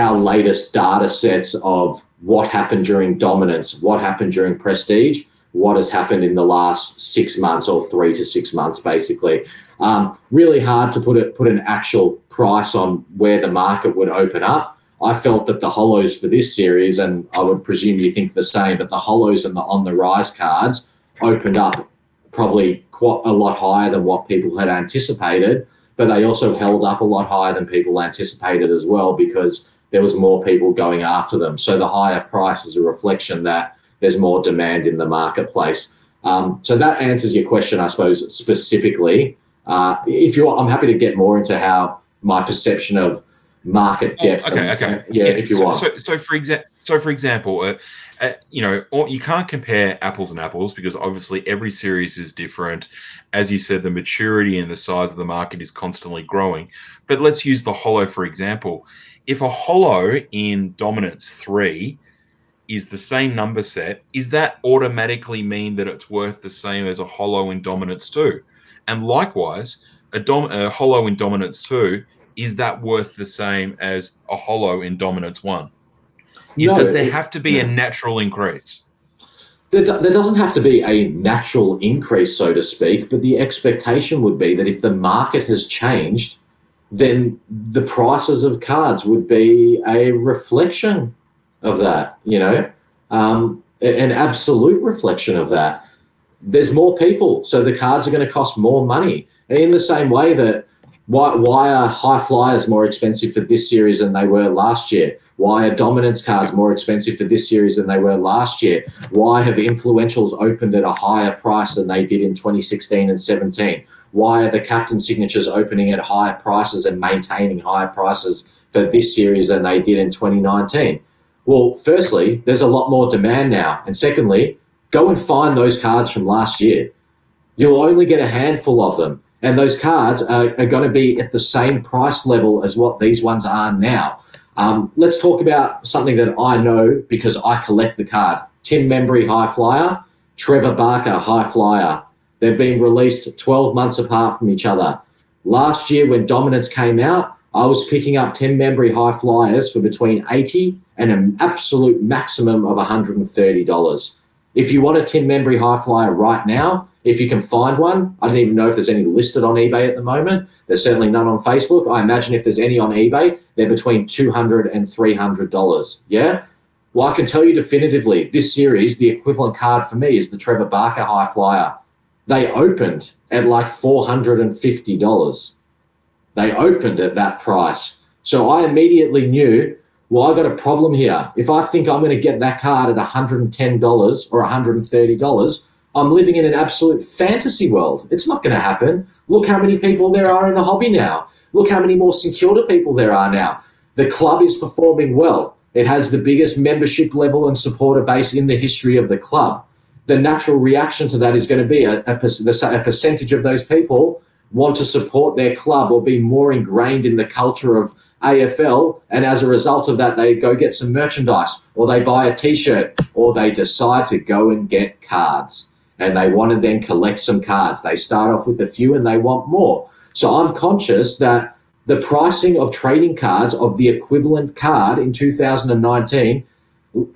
our latest data sets of what happened during dominance, what happened during prestige, what has happened in the last six months or three to six months, basically. Um, really hard to put it put an actual price on where the market would open up. I felt that the holos for this series, and I would presume you think the same, but the holos and the on the rise cards opened up probably quite a lot higher than what people had anticipated, but they also held up a lot higher than people anticipated as well because there was more people going after them. So the higher price is a reflection that there's more demand in the marketplace. Um, so that answers your question, I suppose, specifically. Uh, if you, I'm happy to get more into how my perception of market oh, depth. Oh, okay, and, okay, yeah, yeah, if you so, want. So, so for example, so for example, uh, uh, you know, you can't compare apples and apples because obviously every series is different. As you said, the maturity and the size of the market is constantly growing. But let's use the holo for example. If a holo in dominance three is the same number set, is that automatically mean that it's worth the same as a holo in dominance two? And likewise, a, dom- a holo in dominance two is that worth the same as a holo in dominance one? No, does there have to be a natural increase? There, there doesn't have to be a natural increase, so to speak, but the expectation would be that if the market has changed, then the prices of cards would be a reflection of that, you know, um, an absolute reflection of that. There's more people, so the cards are going to cost more money. In the same way that why, why are high flyers more expensive for this series than they were last year? Why are dominance cards more expensive for this series than they were last year? Why have influentials opened at a higher price than they did in 2016 and 17? Why are the captain signatures opening at higher prices and maintaining higher prices for this series than they did in 2019? Well, firstly, there's a lot more demand now. And secondly, go and find those cards from last year. You'll only get a handful of them. And those cards are, are going to be at the same price level as what these ones are now. Um, let's talk about something that I know because I collect the card. Tim Membrey High Flyer, Trevor Barker High Flyer. They've been released 12 months apart from each other. Last year, when Dominance came out, I was picking up Tim Membrey High Flyers for between 80 and an absolute maximum of $130. If you want a Tim Membrey High Flyer right now, if you can find one, I don't even know if there's any listed on eBay at the moment. There's certainly none on Facebook. I imagine if there's any on eBay, they're between $200 and $300. Yeah? Well, I can tell you definitively, this series, the equivalent card for me is the Trevor Barker High Flyer. They opened at like $450. They opened at that price. So I immediately knew, well, I got a problem here. If I think I'm going to get that card at $110 or $130, I'm living in an absolute fantasy world. It's not going to happen. Look how many people there are in the hobby now. Look how many more St people there are now. The club is performing well. It has the biggest membership level and supporter base in the history of the club. the natural reaction to that is going to be a, a, a percentage of those people want to support their club or be more ingrained in the culture of AFL, and as a result of that, they go get some merchandise, or they buy a T-shirt, or they decide to go and get cards, and they want to then collect some cards. They start off with a few, and they want more. So I'm conscious that the pricing of trading cards of the equivalent card in 2019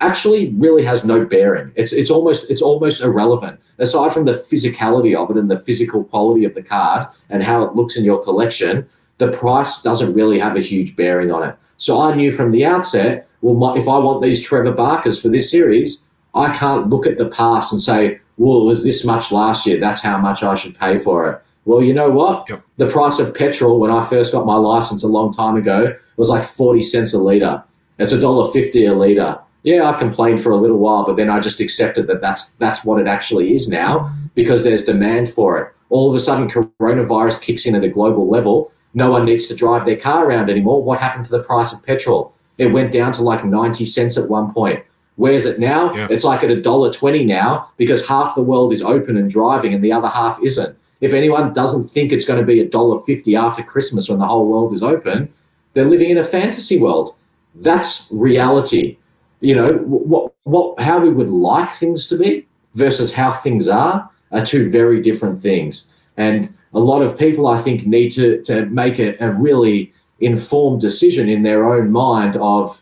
actually really has no bearing. It's it's almost it's almost irrelevant aside from the physicality of it and the physical quality of the card and how it looks in your collection. The price doesn't really have a huge bearing on it. So I knew from the outset, well, my, if I want these Trevor Barkers for this series, I can't look at the past and say, well, it was this much last year. That's how much I should pay for it. Well, you know what? Yep. The price of petrol when I first got my license a long time ago was like 40 cents a litre. It's a dollar fifty a litre yeah, I complained for a little while, but then I just accepted that that's that's what it actually is now because there's demand for it. All of a sudden, coronavirus kicks in at a global level. No one needs to drive their car around anymore. What happened to the price of petrol? It went down to like 90 cents at one point. Where's it now? Yeah. It's like at a dollar twenty now because half the world is open and driving and the other half isn't. If anyone doesn't think it's going to be a dollar fifty after Christmas when the whole world is open, they're living in a fantasy world. That's reality you know what what how we would like things to be versus how things are are two very different things and a lot of people i think need to to make a, a really informed decision in their own mind of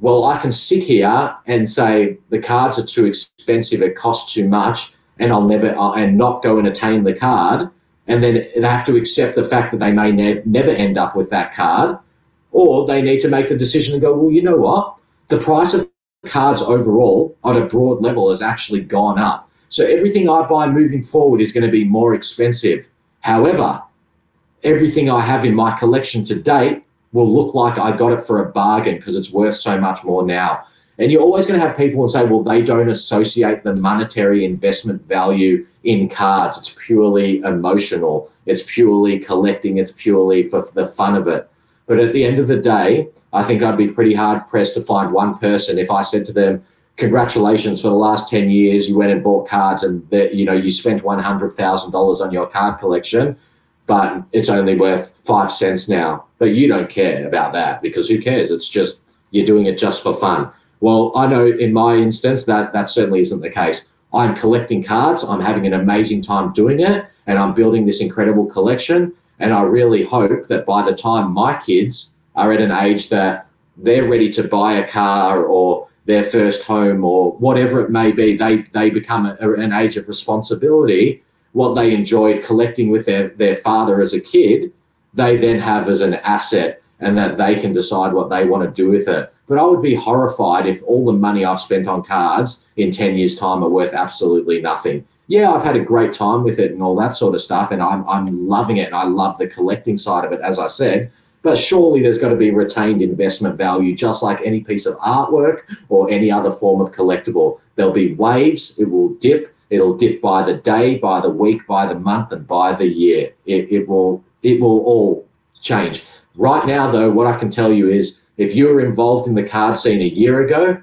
well i can sit here and say the cards are too expensive it costs too much and i'll never uh, and not go and attain the card and then they have to accept the fact that they may ne- never end up with that card or they need to make the decision and go well you know what the price of cards overall on a broad level has actually gone up. So everything I buy moving forward is going to be more expensive. However, everything I have in my collection to date will look like I got it for a bargain because it's worth so much more now. And you're always going to have people and say, well, they don't associate the monetary investment value in cards. It's purely emotional. It's purely collecting. It's purely for the fun of it. But at the end of the day, I think I'd be pretty hard pressed to find one person if I said to them, congratulations for the last 10 years you went and bought cards and you know you spent $100,000 on your card collection but it's only worth 5 cents now but you don't care about that because who cares? It's just you're doing it just for fun. Well I know in my instance that that certainly isn't the case. I'm collecting cards I'm having an amazing time doing it and I'm building this incredible collection and I really hope that by the time my kids are at an age that they're ready to buy a car or their first home or whatever it may be, they, they become a, an age of responsibility. What they enjoyed collecting with their, their father as a kid, they then have as an asset and that they can decide what they want to do with it. But I would be horrified if all the money I've spent on cards in 10 years' time are worth absolutely nothing yeah, I've had a great time with it and all that sort of stuff, and I'm I'm loving it, and I love the collecting side of it, as I said. But surely there's got to be retained investment value, just like any piece of artwork or any other form of collectible. There'll be waves; it will dip. It'll dip by the day, by the week, by the month, and by the year. It, it will it will all change. Right now, though, what I can tell you is, if you were involved in the card scene a year ago,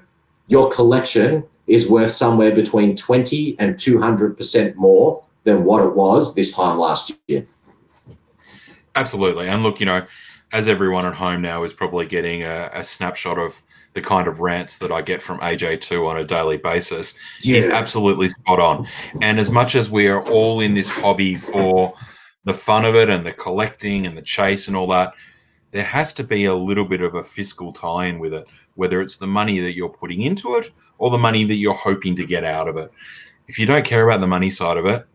your collection is worth somewhere between 20 and 200% more than what it was this time last year. Absolutely. And look, you know, as everyone at home now is probably getting a, a snapshot of the kind of rants that I get from AJ2 on a daily basis, yeah. he's absolutely spot on. And as much as we are all in this hobby for the fun of it and the collecting and the chase and all that, there has to be a little bit of a fiscal tie in with it, whether it's the money that you're putting into it or the money that you're hoping to get out of it. If you don't care about the money side of it,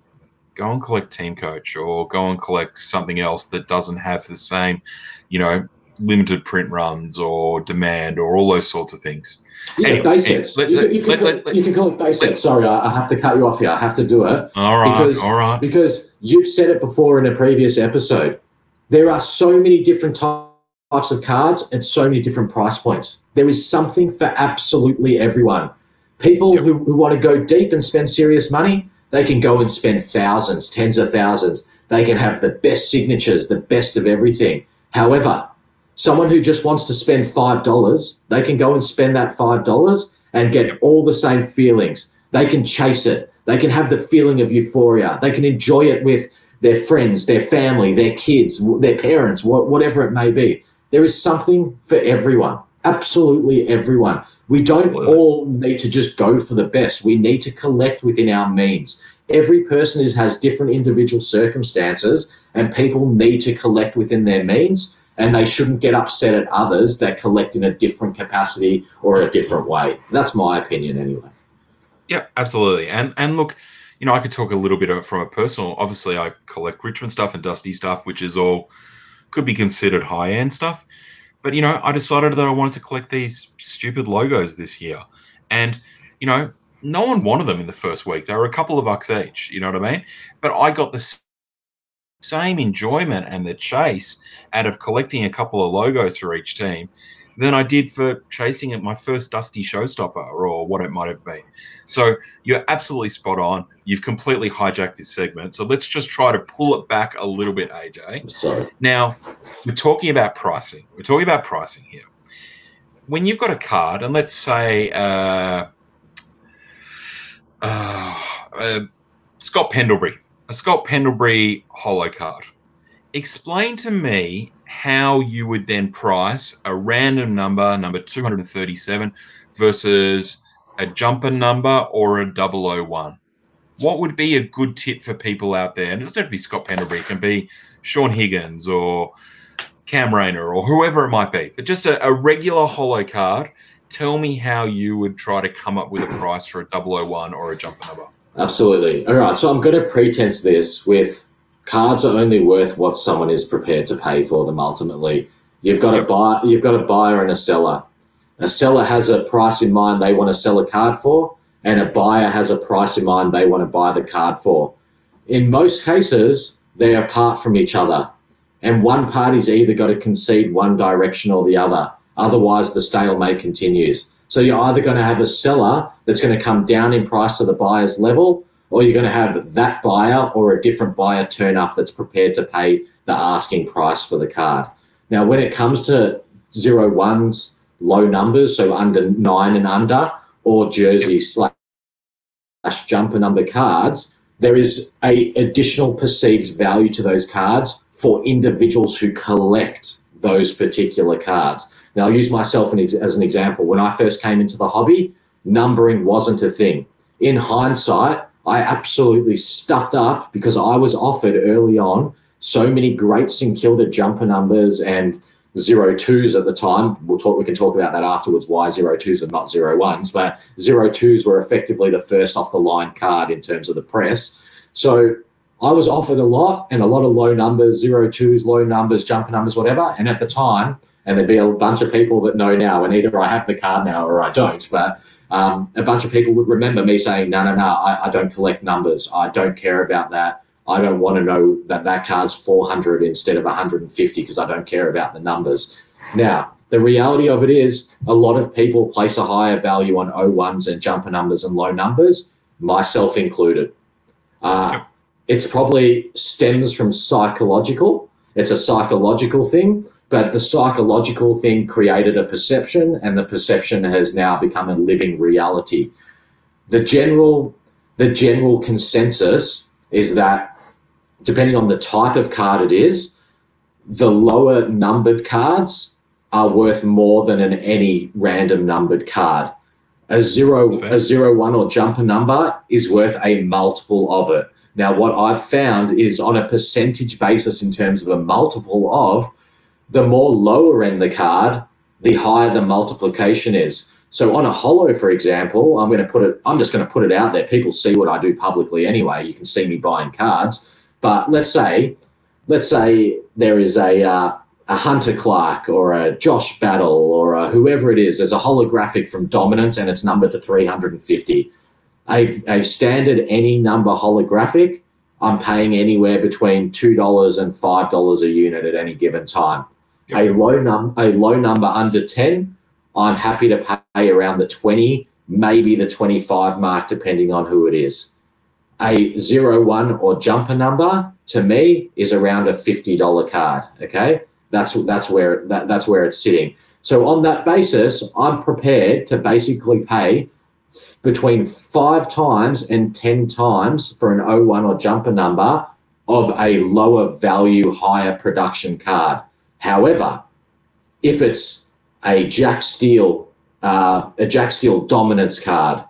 go and collect Team Coach or go and collect something else that doesn't have the same, you know, limited print runs or demand or all those sorts of things. Yeah, anyway, base sets. Let, you, you, can let, collect, you, can collect base sets. Sorry, I, I, have to cut you off here. I have to do it. All right, because, all right. Because you've said it before in a previous episode. There are so many different types of cards at so many different price points. There is something for absolutely everyone. People yep. who, who want to go deep and spend serious money, they can go and spend thousands, tens of thousands. They can have the best signatures, the best of everything. However, someone who just wants to spend $5, they can go and spend that $5 and get all the same feelings. They can chase it. They can have the feeling of euphoria. They can enjoy it with their friends, their family, their kids, their parents, whatever it may be. There is something for everyone, absolutely everyone. We don't all need to just go for the best. We need to collect within our means. Every person is, has different individual circumstances, and people need to collect within their means and they shouldn't get upset at others that collect in a different capacity or a different way. That's my opinion, anyway. Yeah, absolutely. And and look, you know, I could talk a little bit from a personal. Obviously, I collect Richmond stuff and Dusty stuff, which is all could be considered high end stuff. But you know, I decided that I wanted to collect these stupid logos this year, and you know, no one wanted them in the first week. They were a couple of bucks each. You know what I mean? But I got the same enjoyment and the chase out of collecting a couple of logos for each team than I did for chasing at my first Dusty Showstopper or what it might have been. So you're absolutely spot on. You've completely hijacked this segment. So let's just try to pull it back a little bit, AJ. Sorry. Now, we're talking about pricing. We're talking about pricing here. When you've got a card, and let's say uh, uh, uh, Scott Pendlebury a Scott Pendlebury holo card. Explain to me how you would then price a random number, number 237, versus a jumper number or a 001. What would be a good tip for people out there? And it doesn't have to be Scott Pendlebury, it can be Shaun Higgins or Cam Rayner or whoever it might be, but just a, a regular holo card. Tell me how you would try to come up with a price for a 001 or a jumper number. Absolutely. All right. So I'm going to pretense this with cards are only worth what someone is prepared to pay for them. Ultimately, you've got a buy. You've got a buyer and a seller. A seller has a price in mind they want to sell a card for, and a buyer has a price in mind they want to buy the card for. In most cases, they're apart from each other, and one party's either got to concede one direction or the other. Otherwise, the stalemate continues. So you're either going to have a seller that's going to come down in price to the buyer's level, or you're going to have that buyer or a different buyer turn up that's prepared to pay the asking price for the card. Now, when it comes to zero ones, low numbers, so under nine and under, or jersey slash jumper number cards, there is a additional perceived value to those cards for individuals who collect those particular cards. Now, I'll use myself as an example. When I first came into the hobby, numbering wasn't a thing. In hindsight, I absolutely stuffed up because I was offered early on so many great St Kilda jumper numbers and zero twos at the time. We'll talk. We can talk about that afterwards. Why zero twos and not zero ones? But zero twos were effectively the first off the line card in terms of the press. So I was offered a lot and a lot of low numbers, zero twos, low numbers, jumper numbers, whatever. And at the time, and there'd be a bunch of people that know now, and either I have the card now or I don't. But um, a bunch of people would remember me saying, "No, no, no, I, I don't collect numbers. I don't care about that. I don't want to know that that card's 400 instead of 150 because I don't care about the numbers." Now, the reality of it is, a lot of people place a higher value on O1s and jumper numbers and low numbers, myself included. Uh, it's probably stems from psychological. It's a psychological thing but the psychological thing created a perception, and the perception has now become a living reality. The general, the general consensus is that depending on the type of card it is, the lower numbered cards are worth more than an any random numbered card. A zero, a zero one or jumper number is worth a multiple of it. Now, what I've found is on a percentage basis in terms of a multiple of, the more lower end the card, the higher the multiplication is. So on a holo, for example, I'm going to put it. I'm just going to put it out there. People see what I do publicly anyway. You can see me buying cards. But let's say, let's say there is a uh, a Hunter Clark or a Josh Battle or a whoever it is. There's a holographic from Dominance and it's numbered to 350. A, a standard any number holographic, I'm paying anywhere between two dollars and five dollars a unit at any given time. A low num a low number under 10, I'm happy to pay around the 20, maybe the 25 mark, depending on who it is. A zero one or jumper number to me is around a $50 card. Okay. That's that's where that, that's where it's sitting. So on that basis, I'm prepared to basically pay between five times and 10 times for an 01 or jumper number of a lower value, higher production card. However, if it's a Jack Steele, uh, a Jack Steele dominance card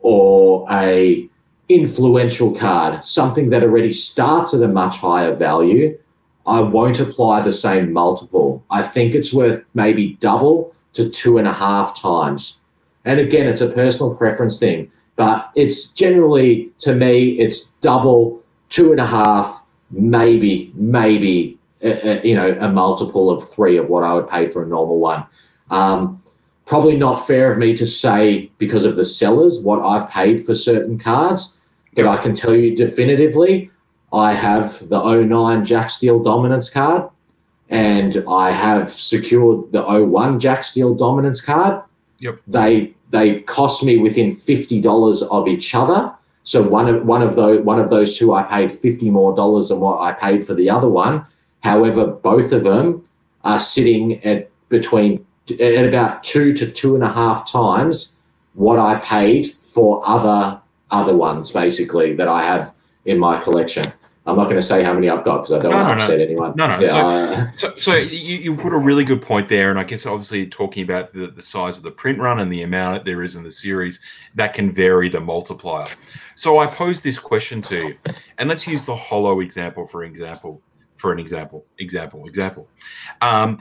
or a influential card, something that already starts at a much higher value, I won't apply the same multiple. I think it's worth maybe double to two and a half times. And again, it's a personal preference thing, but it's generally, to me, it's double, two and a half, maybe, maybe, a, a, you know, a multiple of three of what I would pay for a normal one. Um, probably not fair of me to say because of the sellers what I've paid for certain cards, but I can tell you definitively I have the 09 Jack Steele dominance card and I have secured the 01 Jack Steele dominance card. Yep. They they cost me within fifty dollars of each other. So one of one of those one of those two I paid fifty more dollars than what I paid for the other one. However, both of them are sitting at between at about two to two and a half times what I paid for other other ones, basically that I have in my collection. I'm not going to say how many I've got because I don't No, want to no, no. upset anyone. No, no. Yeah, So- uh, So, so you, you put a really good point there, and I guess obviously talking about the, the size of the print run and the amount that there is in the series, that can vary the multiplier. So I pose this question to you, and let's use the holo example for example. For an example, example, example. Um,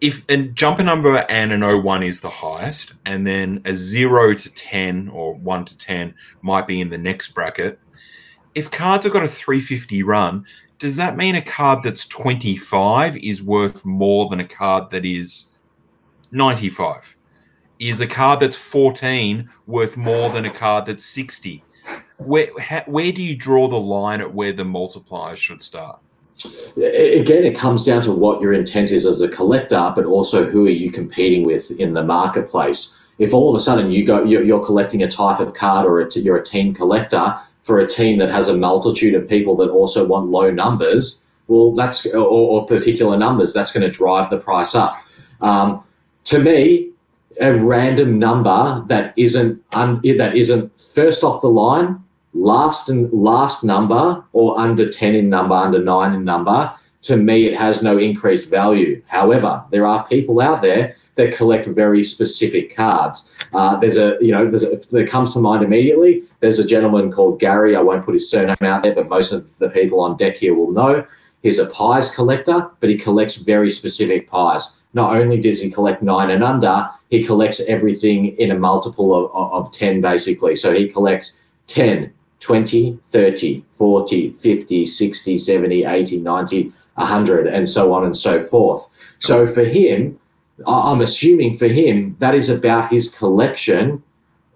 if a jumper number and an 01 is the highest, and then a 0 to 10 or 1 to 10 might be in the next bracket, if cards have got a 350 run, does that mean a card that's 25 is worth more than a card that is 95? Is a card that's 14 worth more than a card that's 60? Where, ha, where do you draw the line at where the multipliers should start? Again, it comes down to what your intent is as a collector, but also who are you competing with in the marketplace. If all of a sudden you go, you're, you're collecting a type of card, or you're a team collector for a team that has a multitude of people that also want low numbers, well, that's or, or particular numbers. That's going to drive the price up. Um, to me, a random number that isn't un, that isn't first off the line last and last number or under 10 in number, under nine in number, to me, it has no increased value. However, there are people out there that collect very specific cards. Uh, there's a, you know, there's a, that comes to mind immediately. There's a gentleman called Gary. I won't put his surname out there, but most of the people on deck here will know. He's a pies collector, but he collects very specific pies. Not only does he collect nine and under, he collects everything in a multiple of, of 10, basically. So he collects 10, 20, 30, 40, 50, 60, 70, 80, 90, 100, and so on and so forth. So for him, I'm assuming for him, that is about his collection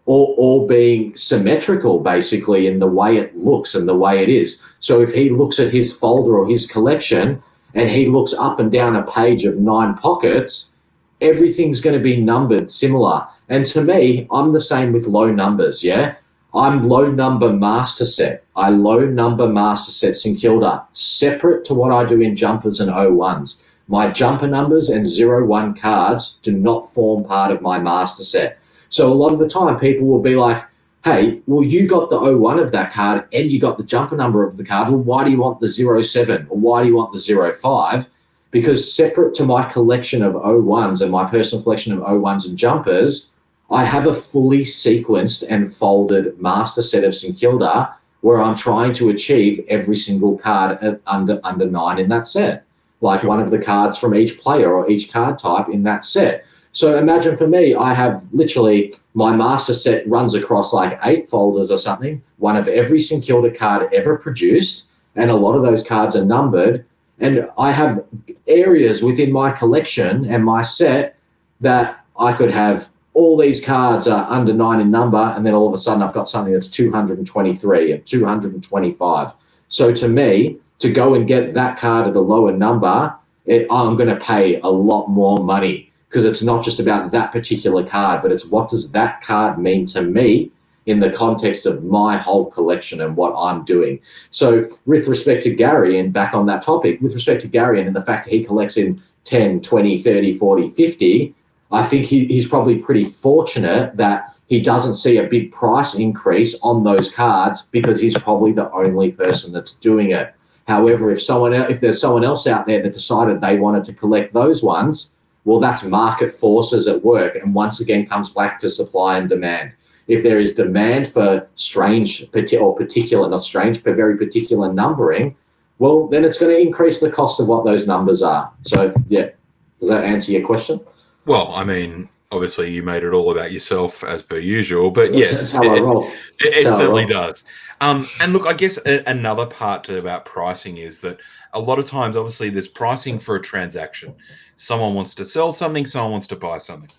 all, all being symmetrical, basically, in the way it looks and the way it is. So if he looks at his folder or his collection and he looks up and down a page of nine pockets, everything's going to be numbered similar. And to me, I'm the same with low numbers, yeah? I'm low number master set. I low number master set St Kilda, separate to what I do in jumpers and O1s. My jumper numbers and zero one cards do not form part of my master set. So a lot of the time, people will be like, hey, well, you got the 01 of that card and you got the jumper number of the card. Well, why do you want the 07 or why do you want the 05? Because separate to my collection of 01s and my personal collection of 01s and jumpers, I have a fully sequenced and folded master set of St Kilda where I'm trying to achieve every single card under under nine in that set, like one of the cards from each player or each card type in that set. So imagine for me, I have literally my master set runs across like eight folders or something, one of every St Kilda card ever produced, and a lot of those cards are numbered. And I have areas within my collection and my set that I could have all these cards are under nine in number, and then all of a sudden I've got something that's 223 and 225. So to me, to go and get that card at a lower number, it, I'm going to pay a lot more money because it's not just about that particular card, but it's what does that card mean to me in the context of my whole collection and what I'm doing. So with respect to Gary, and back on that topic, with respect to Gary and the fact that he collects in 10, 20, 30, 40, 50, I think he, he's probably pretty fortunate that he doesn't see a big price increase on those cards because he's probably the only person that's doing it. However, if someone if there's someone else out there that decided they wanted to collect those ones, well, that's market forces at work, and once again comes back to supply and demand. If there is demand for strange or particular, not strange, but very particular numbering, well, then it's going to increase the cost of what those numbers are. So, yeah, does that answer your question? Well, I mean, obviously you made it all about yourself as per usual, but yes, it, it, it certainly does. Um, and look, I guess a, another part to, about pricing is that a lot of times, obviously, there's pricing for a transaction. Someone wants to sell something, someone wants to buy something.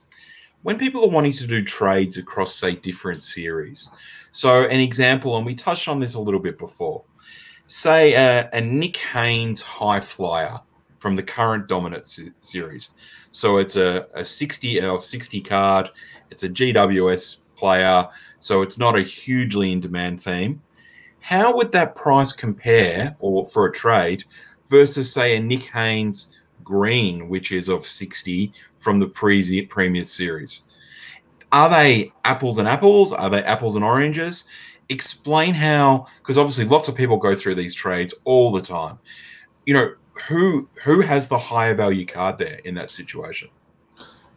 When people are wanting to do trades across, say, different series, so an example, and we touched on this a little bit before, say a, a Nick Haynes high flyer from the current dominant se- series. So it's a, a 60 of 60 card, it's a GWS player, so it's not a hugely in demand team how would that price compare or for a trade versus say a Nick Haynes green, which is of 60 from the pre- previous series? Are they apples and apples? Are they apples and oranges? Explain how, because obviously lots of people go through these trades all the time. You know, who who has the higher value card there in that situation?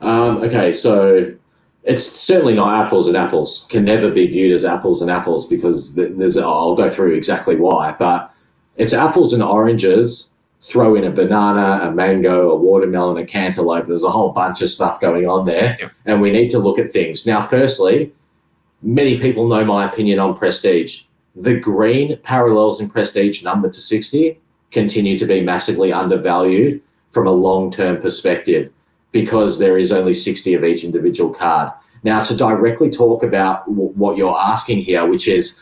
Um, okay, so it's certainly not apples and apples. Can never be viewed as apples and apples because there's. I'll go through exactly why, but it's apples and oranges. Throw in a banana, a mango, a watermelon, a cantaloupe. There's a whole bunch of stuff going on there, yep. and we need to look at things. Now, firstly, many people know my opinion on prestige. The green parallels in prestige number to 60 continue to be massively undervalued from a long term perspective because there is only 60 of each individual card. Now, to directly talk about w- what you're asking here, which is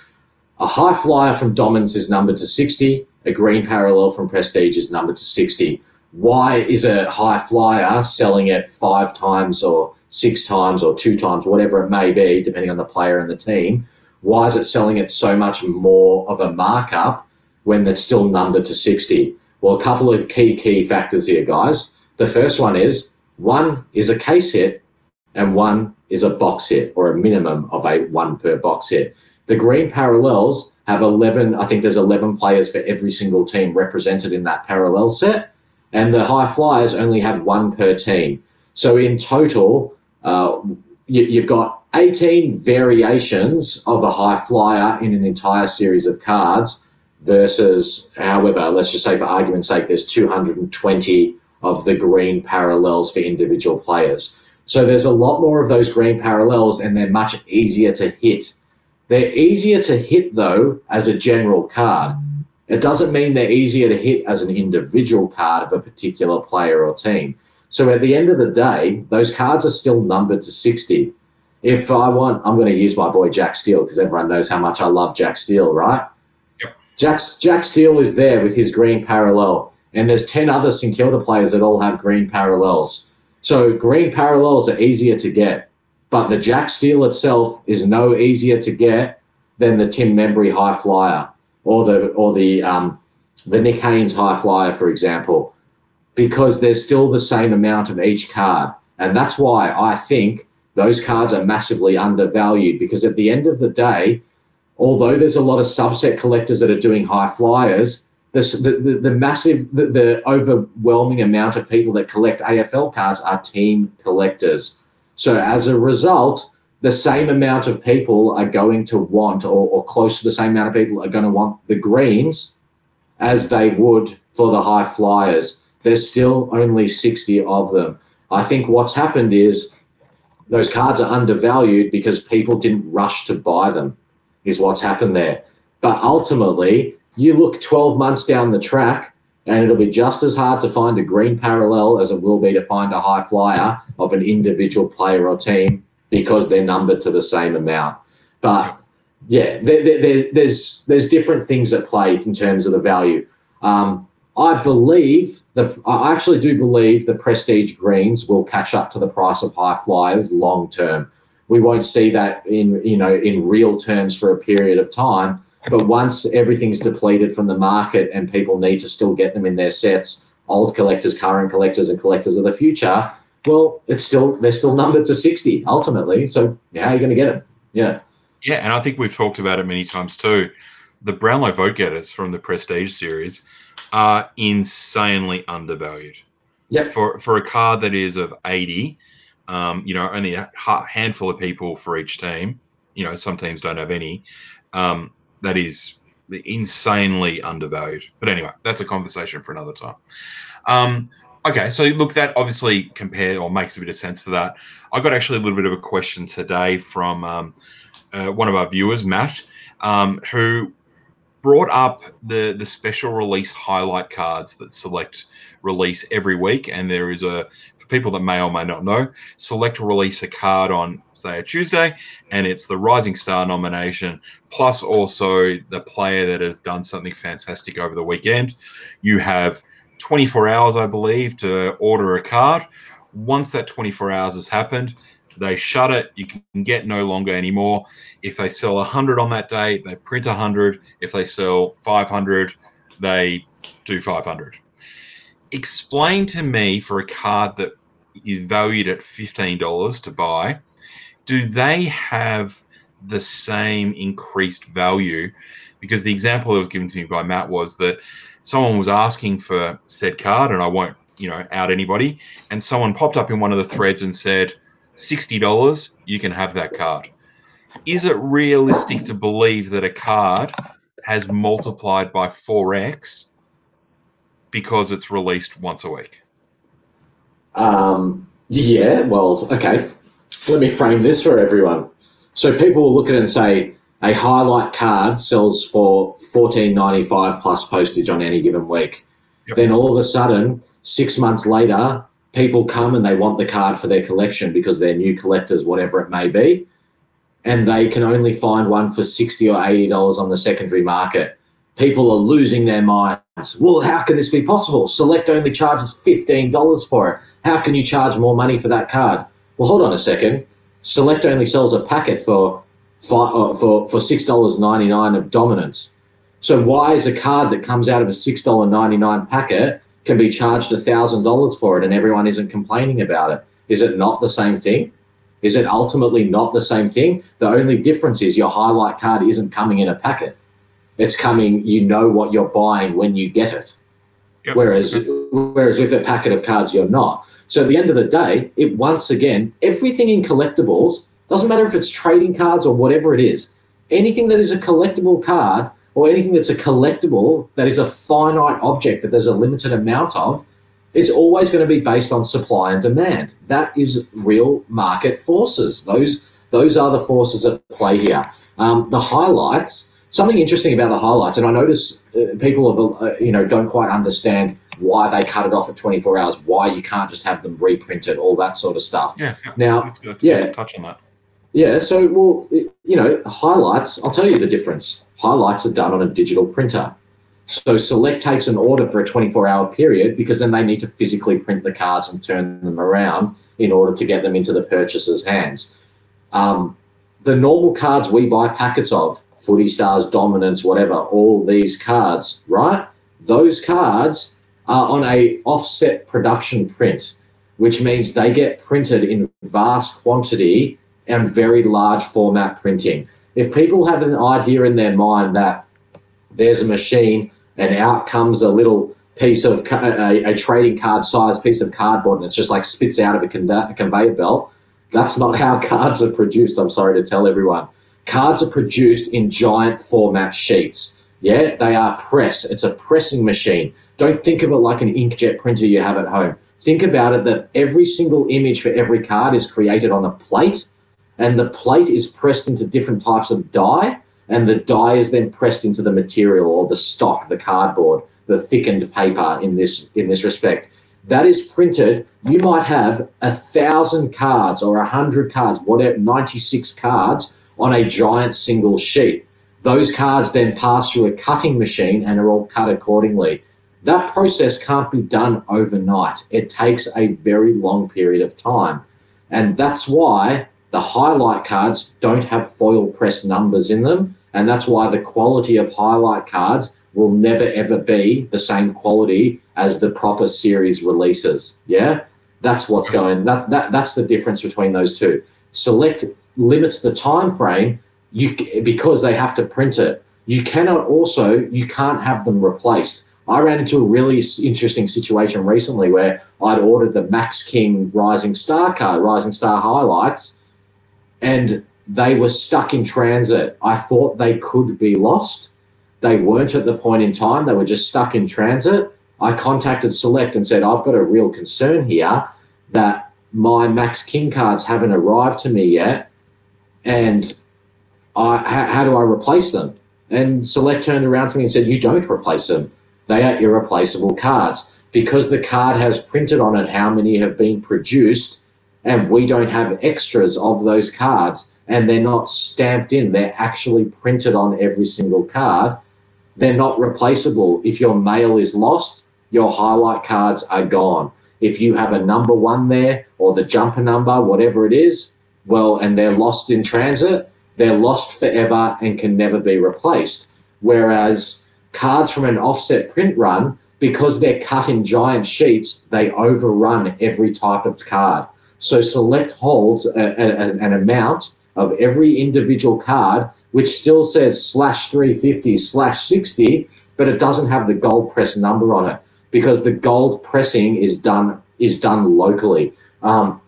a high flyer from Dominance is numbered to 60, a green parallel from Prestige is numbered to 60. Why is a high flyer selling at five times or six times or two times, whatever it may be, depending on the player and the team? Why is it selling at so much more of a markup when it's still numbered to 60? Well, a couple of key, key factors here, guys. The first one is one is a case hit and one is a box hit or a minimum of a one per box hit. The green parallels have 11, I think there's 11 players for every single team represented in that parallel set. And the high flyers only have one per team. So in total, uh, you, you've got 18 variations of a high flyer in an entire series of cards versus, however, let's just say for argument's sake, there's 220 of the green parallels for individual players. So there's a lot more of those green parallels and they're much easier to hit. They're easier to hit though as a general card. It doesn't mean they're easier to hit as an individual card of a particular player or team. So at the end of the day, those cards are still numbered to 60. If I want, I'm going to use my boy Jack Steele because everyone knows how much I love Jack Steele, right? Jack, Jack Steele is there with his green parallel and there's 10 other St Kilda players that all have green parallels. So green parallels are easier to get, but the Jack Steele itself is no easier to get than the Tim Membrey high flyer or the or the um, the Nick Haynes high flyer, for example, because there's still the same amount of each card, and that's why I think those cards are massively undervalued. Because at the end of the day, although there's a lot of subset collectors that are doing high flyers, the, the, the massive, the, the overwhelming amount of people that collect AFL cards are team collectors. So as a result, the same amount of people are going to want, or, or close to the same amount of people are going to want the greens as they would for the high flyers. There's still only 60 of them. I think what's happened is those cards are undervalued because people didn't rush to buy them, is what's happened there. But ultimately, you look 12 months down the track and it'll be just as hard to find a green parallel as it will be to find a high flyer of an individual player or team because they're numbered to the same amount. But yeah, there, there, there's there's different things at play in terms of the value. Um, I believe the I actually do believe the prestige greens will catch up to the price of high flyers long term. We won't see that in you know in real terms for a period of time, but once everything's depleted from the market and people need to still get them in their sets, old collectors, current collectors, and collectors of the future, well, it's still they're still numbered to sixty ultimately. So how are you going to get them? Yeah, yeah, and I think we've talked about it many times too. The Brownlow vote getters from the Prestige series are insanely undervalued. Yeah, for for a card that is of eighty, um, you know, only a handful of people for each team. You know, some teams don't have any. Um, that is insanely undervalued. But anyway, that's a conversation for another time. Um, okay, so look, that obviously compare or makes a bit of sense for that. I got actually a little bit of a question today from um, uh, one of our viewers, Matt, um, who brought up the the special release highlight cards that select release every week and there is a for people that may or may not know select release a card on say a tuesday and it's the rising star nomination plus also the player that has done something fantastic over the weekend you have 24 hours i believe to order a card once that 24 hours has happened they shut it. You can get no longer anymore. If they sell 100 on that day, they print 100. If they sell 500, they do 500. Explain to me for a card that is valued at $15 to buy, do they have the same increased value? Because the example that was given to me by Matt was that someone was asking for said card, and I won't, you know, out anybody, and someone popped up in one of the threads and said, $60, you can have that card. Is it realistic to believe that a card has multiplied by 4x because it's released once a week? Um, yeah, well, okay. Let me frame this for everyone. So people will look at it and say a highlight card sells for fourteen ninety five plus postage on any given week. Yep. Then all of a sudden, six months later, people come and they want the card for their collection because they're new collectors, whatever it may be, and they can only find one for sixty or eighty dollars on the secondary market. People are losing their minds. Well, how can this be possible? Select only charges fifteen dollars for it. How can you charge more money for that card? Well, hold on a second. Select only sells a packet for five, uh, for for six dollars ninety nine of dominance. So why is a card that comes out of a six dollar ninety nine packet can be charged $1,000 for it and everyone isn't complaining about it. Is it not the same thing? Is it ultimately not the same thing? The only difference is your highlight card isn't coming in a packet. It's coming, you know what you're buying when you get it. Yep. Whereas, whereas with a packet of cards, you're not. So at the end of the day, it once again, everything in collectibles doesn't matter if it's trading cards or whatever it is. Anything that is a collectible card or anything that's a collectible that is a finite object that there's a limited amount of, it's always going to be based on supply and demand. That is real market forces. Those those are the forces at play here. Um, the highlights. Something interesting about the highlights, and I notice uh, people have, uh, you know don't quite understand why they cut it off at 24 hours, why you can't just have them reprinted, all that sort of stuff. Yeah. Now, yeah, touch on that. Yeah. So, well, you know, highlights. I'll tell you the difference highlights are done on a digital printer. So Select takes an order for a 24 hour period because then they need to physically print the cards and turn them around in order to get them into the purchaser's hands. Um, the normal cards we buy packets of, Footy Stars, Dominance, whatever, all these cards, right? Those cards are on a offset production print, which means they get printed in vast quantity and very large format printing if people have an idea in their mind that there's a machine and out comes a little piece of a, a trading card size piece of cardboard and it's just like spits out of a, a conveyor belt, that's not how cards are produced. I'm sorry to tell everyone. Cards are produced in giant format sheets. Yeah, they are press. It's a pressing machine. Don't think of it like an inkjet printer you have at home. Think about it that every single image for every card is created on a plate and the plate is pressed into different types of dye, and the dye is then pressed into the material or the stock, the cardboard, the thickened paper in this in this respect. That is printed. You might have a thousand cards or a hundred cards, whatever, 96 cards on a giant single sheet. Those cards then pass through a cutting machine and are all cut accordingly. That process can't be done overnight. It takes a very long period of time. And that's why the highlight cards don't have foil press numbers in them, and that's why the quality of highlight cards will never ever be the same quality as the proper series releases. Yeah. That's what's going. That, that that's the difference between those two. Select limits the time frame you because they have to print it. You cannot also you can't have them replaced. I ran into a really interesting situation recently where I'd ordered the Max King Rising Star card, Rising Star highlights, and they were stuck in transit. I thought they could be lost. They weren't at the point in time. They were just stuck in transit. I contacted Select and said, I've got a real concern here that my Max King cards haven't arrived to me yet. And I, how, how do I replace them? And Select turned around to me and said, You don't replace them. They are irreplaceable cards. Because the card has printed on it how many have been produced, and we don't have extras of those cards, and they're not stamped in, they're actually printed on every single card, they're not replaceable. If your mail is lost, your highlight cards are gone. If you have a number one there or the jumper number, whatever it is, well, and they're lost in transit, they're lost forever and can never be replaced. Whereas cards from an offset print run, because they're cut in giant sheets, they overrun every type of card. So Select holds a, a, an amount of every individual card, which still says slash 350 slash 60, but it doesn't have the gold press number on it because the gold pressing is done is done locally. Um,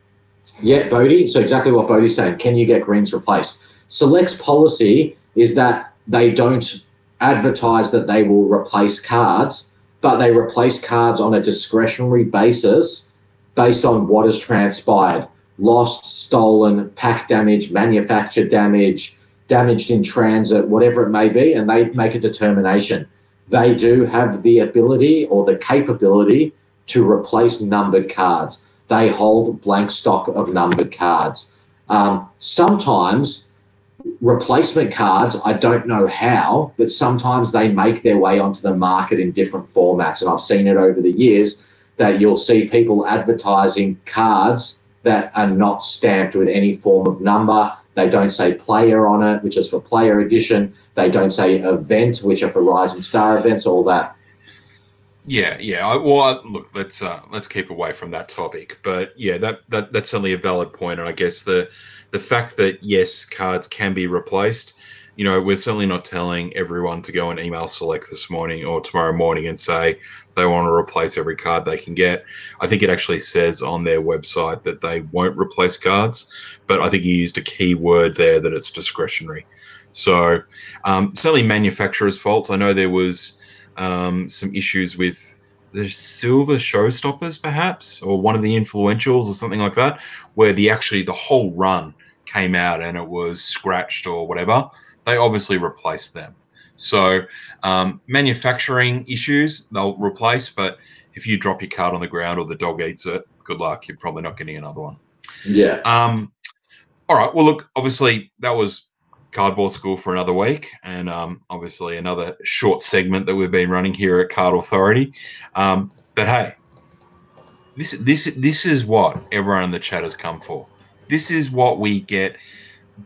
yeah, Bodie. So exactly what Bodie's saying. Can you get greens replaced? Select's policy is that they don't advertise that they will replace cards, but they replace cards on a discretionary basis based on what has transpired lost, stolen, pack damage, manufacture damage, damaged in transit, whatever it may be, and they make a determination. They do have the ability or the capability to replace numbered cards. They hold blank stock of numbered cards. Um, sometimes replacement cards, I don't know how, but sometimes they make their way onto the market in different formats. And I've seen it over the years that you'll see people advertising cards that are not stamped with any form of number. They don't say player on it, which is for player edition. They don't say event, which are for Rising Star events, all that. Yeah, yeah. I, well, I, look, let's uh, let's keep away from that topic. But yeah, that, that that's certainly a valid point. and I guess the the fact that yes, cards can be replaced you know, we're certainly not telling everyone to go and email select this morning or tomorrow morning and say they want to replace every card they can get. I think it actually says on their website that they won't replace cards, but I think you used a key word there that it's discretionary. So, um, certainly manufacturer's fault. I know there was um, some issues with the silver showstoppers, perhaps, or one of the influentials or something like that, where the actually the whole run came out and it was scratched or whatever they obviously replaced them. So um, manufacturing issues they'll replace, but if you drop your card on the ground or the dog eats it, good luck. You're probably not getting another one. Yeah. Um, all right. Well, look. Obviously, that was cardboard school for another week, and um, obviously another short segment that we've been running here at Card Authority. Um, but hey, this this this is what everyone in the chat has come for. This is what we get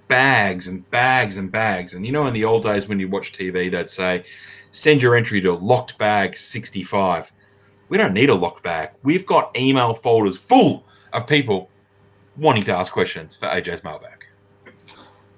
bags and bags and bags. And you know, in the old days when you watch TV, they'd say, send your entry to locked bag 65. We don't need a locked bag. We've got email folders full of people wanting to ask questions for AJ's mailbag.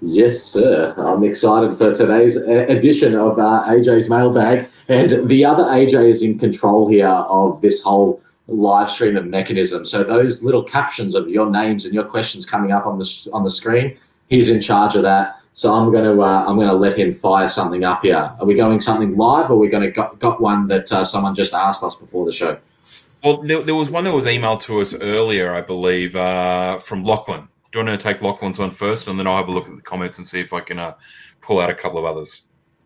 Yes, sir. I'm excited for today's edition of uh, AJ's mailbag. And the other AJ is in control here of this whole live stream and mechanism. So those little captions of your names and your questions coming up on the on the screen, he's in charge of that. So I'm going to uh, I'm going to let him fire something up here. Are we going something live, or are we going to got, got one that uh, someone just asked us before the show? Well, there, there, was one that was emailed to us earlier, I believe, uh, from Lachlan. Do you want to take Lachlan's one first, and then I'll have a look at the comments and see if I can uh, pull out a couple of others.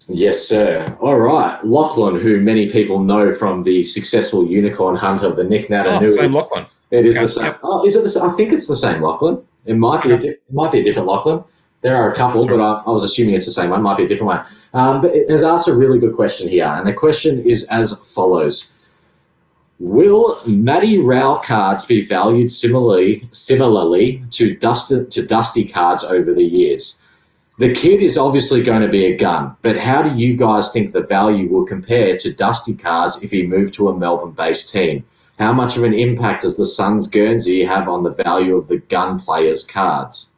Yes, sir. All right, Lachlan, who many people know from the successful unicorn hunter, the Nick Nata. Oh, same Lachlan. It is okay. the same. Yep. Oh, is it the same? I think it's the same Lachlan. It might be. A di- it might be a different Lachlan. There are a couple, but I, I, was assuming it's the same one. Might be a different one. Um, but it has asked a really good question here, and the question is as follows: Will Matty Rowell cards be valued similarly similarly to dusty to dusty cards over the years? The kid is obviously going to be a gun, but how do you guys think the value will compare to dusty cards if he moved to a Melbourne-based team? how much of an impact does the Suns Guernsey have on the value of the gun players' cards?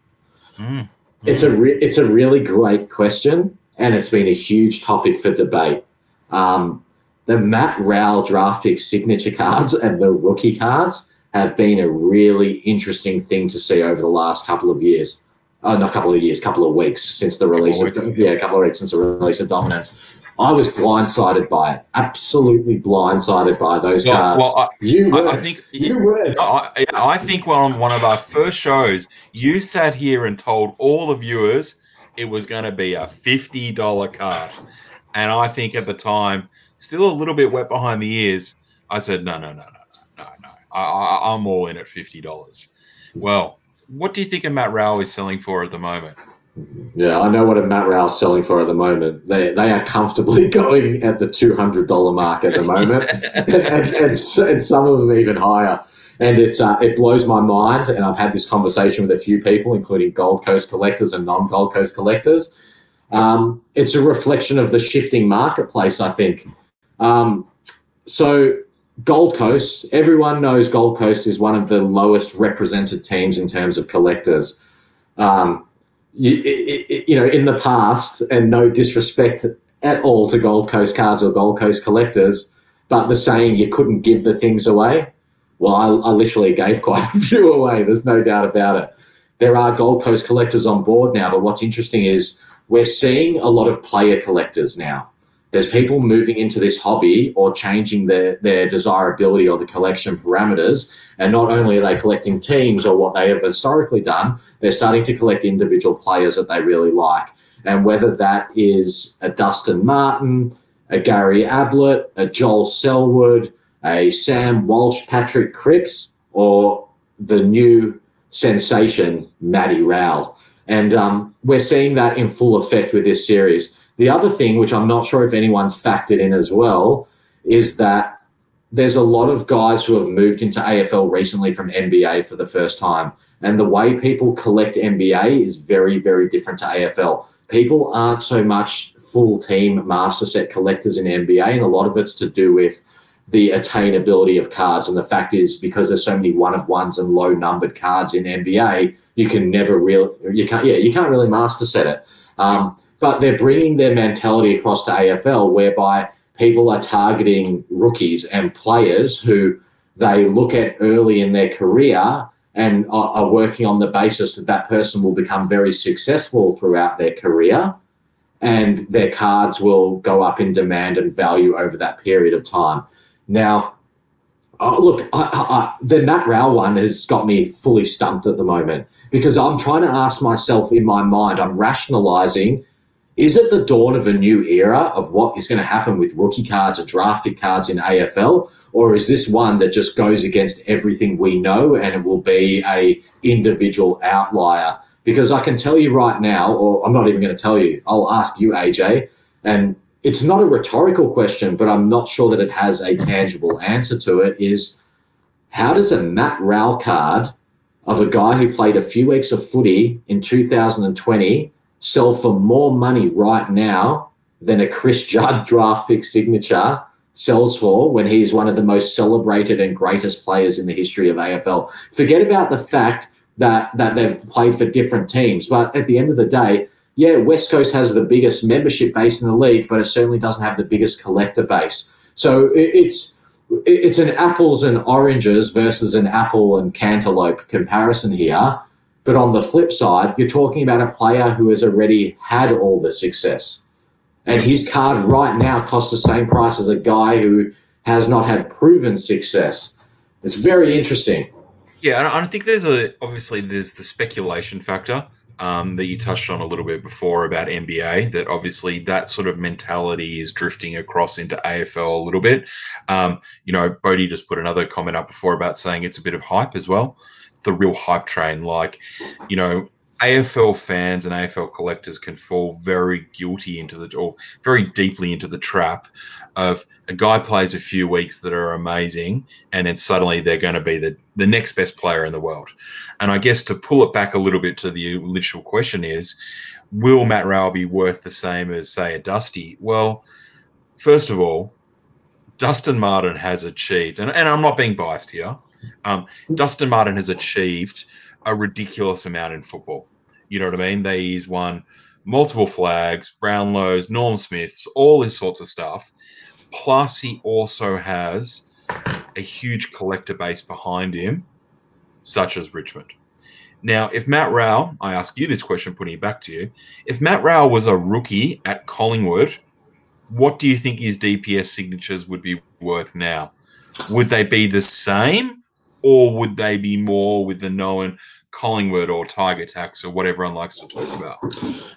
Mm. It's a re- it's a really great question, and it's been a huge topic for debate. Um, the Matt Rowell draft pick signature cards and the rookie cards have been a really interesting thing to see over the last couple of years. Oh, not a couple of years, couple of weeks since the release of, weeks, yeah, a couple of weeks since the release of Dominance. I was blindsided by it, absolutely blindsided by those Well, cards. well, I, you I, were, I think you were. I, I think on one of our first shows, you sat here and told all the viewers it was going to be a fifty dollar card, and I think at the time, still a little bit wet behind the ears, I said no, no, no, no, no, no. I, I, I'm all in at fifty dollars. Well, what do you think a Matt Rowell is selling for at the moment? Yeah, I know what a Matt Rowell's selling for at the moment. They they are comfortably going at the two hundred dollar mark at the moment, and, and, and, and some of them even higher. And it uh, it blows my mind. And I've had this conversation with a few people, including Gold Coast collectors and non Gold Coast collectors. Um, it's a reflection of the shifting marketplace, I think. Um, so Gold Coast, everyone knows Gold Coast is one of the lowest represented teams in terms of collectors. Um, you, it, it, you know, in the past, and no disrespect at all to Gold Coast cards or Gold Coast collectors, but the saying you couldn't give the things away. Well, I, I literally gave quite a few away. There's no doubt about it. There are Gold Coast collectors on board now, but what's interesting is we're seeing a lot of player collectors now. There's people moving into this hobby or changing their, their desirability or the collection parameters. And not only are they collecting teams or what they have historically done, they're starting to collect individual players that they really like. And whether that is a Dustin Martin, a Gary Ablett, a Joel Selwood, a Sam Walsh, Patrick Cripps, or the new sensation, Matty Rowell. And um, we're seeing that in full effect with this series. The other thing, which I'm not sure if anyone's factored in as well, is that there's a lot of guys who have moved into AFL recently from NBA for the first time. And the way people collect NBA is very, very different to AFL. People aren't so much full team master set collectors in NBA, and a lot of it's to do with the attainability of cards. And the fact is, because there's so many one of ones and low numbered cards in NBA, you can never really, you can't, yeah, you can't really master set it. Um, but they're bringing their mentality across to AFL, whereby people are targeting rookies and players who they look at early in their career and are, are working on the basis that that person will become very successful throughout their career and their cards will go up in demand and value over that period of time. Now, oh, look, I, I, I, the Matt Rowell one has got me fully stumped at the moment because I'm trying to ask myself in my mind, I'm rationalizing is it the dawn of a new era of what is going to happen with rookie cards and draft pick cards in AFL? Or is this one that just goes against everything we know and it will be a individual outlier? Because I can tell you right now, or I'm not even going to tell you, I'll ask you, AJ, and it's not a rhetorical question, but I'm not sure that it has a tangible answer to it. Is how does a Matt Rowell card of a guy who played a few weeks of footy in 2020 sell for more money right now than a Chris Judd draft pick signature sells for when he's one of the most celebrated and greatest players in the history of AFL. Forget about the fact that that they've played for different teams, but at the end of the day, yeah, West Coast has the biggest membership base in the league, but it certainly doesn't have the biggest collector base. So it's it's an apples and oranges versus an apple and cantaloupe comparison here. But on the flip side, you're talking about a player who has already had all the success. And his card right now costs the same price as a guy who has not had proven success. It's very interesting. Yeah, and I think there's a obviously there's the speculation factor um, that you touched on a little bit before about NBA. That obviously that sort of mentality is drifting across into AFL a little bit. Um, you know, Bodie just put another comment up before about saying it's a bit of hype as well the real hype train. Like, you know, AFL fans and AFL collectors can fall very guilty into the or very deeply into the trap of a guy plays a few weeks that are amazing and then suddenly they're going to be the, the next best player in the world. And I guess to pull it back a little bit to the initial question is will Matt Rowell be worth the same as say a Dusty? Well, first of all, Dustin Martin has achieved, and, and I'm not being biased here. Um, Dustin Martin has achieved a ridiculous amount in football. You know what I mean? They he's won multiple flags, Brownlows, Norm Smiths, all this sorts of stuff. Plus, he also has a huge collector base behind him, such as Richmond. Now, if Matt Rowell, I ask you this question, putting it back to you, if Matt Rowell was a rookie at Collingwood, what do you think his DPS signatures would be worth now? Would they be the same, or would they be more with the known Collingwood or Tiger Tax or whatever everyone likes to talk about?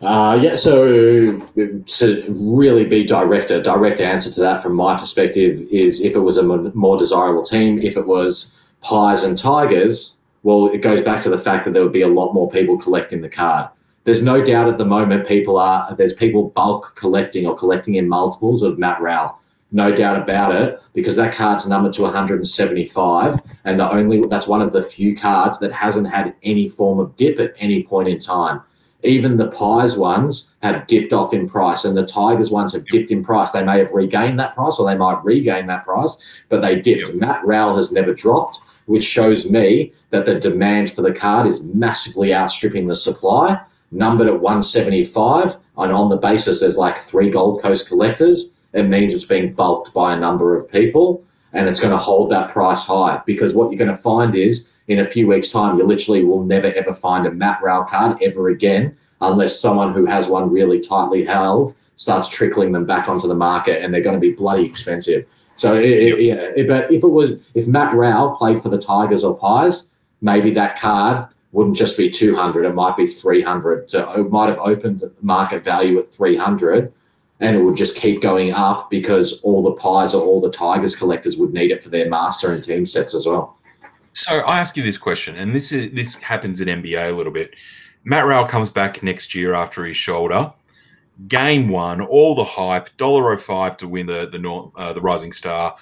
Uh, yeah, so to really be direct, a direct answer to that from my perspective is if it was a more desirable team, if it was Pies and Tigers, well, it goes back to the fact that there would be a lot more people collecting the card. There's no doubt at the moment people are there's people bulk collecting or collecting in multiples of Matt Rowell no doubt about it, because that card's numbered to 175, and the only that's one of the few cards that hasn't had any form of dip at any point in time. Even the Pies ones have dipped off in price, and the Tigers ones have dipped in price. They may have regained that price, or they might regain that price, but they dipped. Yep. Matt Rowell has never dropped, which shows me that the demand for the card is massively outstripping the supply. Numbered at 175, and on the basis there's like three Gold Coast collectors it means it's being bulked by a number of people and it's going to hold that price high because what you're going to find is in a few weeks time you literally will never ever find a Matt Rowell card ever again unless someone who has one really tightly held starts trickling them back onto the market and they're going to be bloody expensive. So it, yeah but if it was if Matt Rowell played for the Tigers or Pies maybe that card wouldn't just be 200 it might be 300 so it might have opened market value at 300 and it would just keep going up because all the pies or all the tigers collectors would need it for their master and team sets as well. So I ask you this question, and this is this happens in NBA a little bit. Matt Rowell comes back next year after his shoulder. Game one, all the hype, dollar oh five to win the the uh, the Rising Star.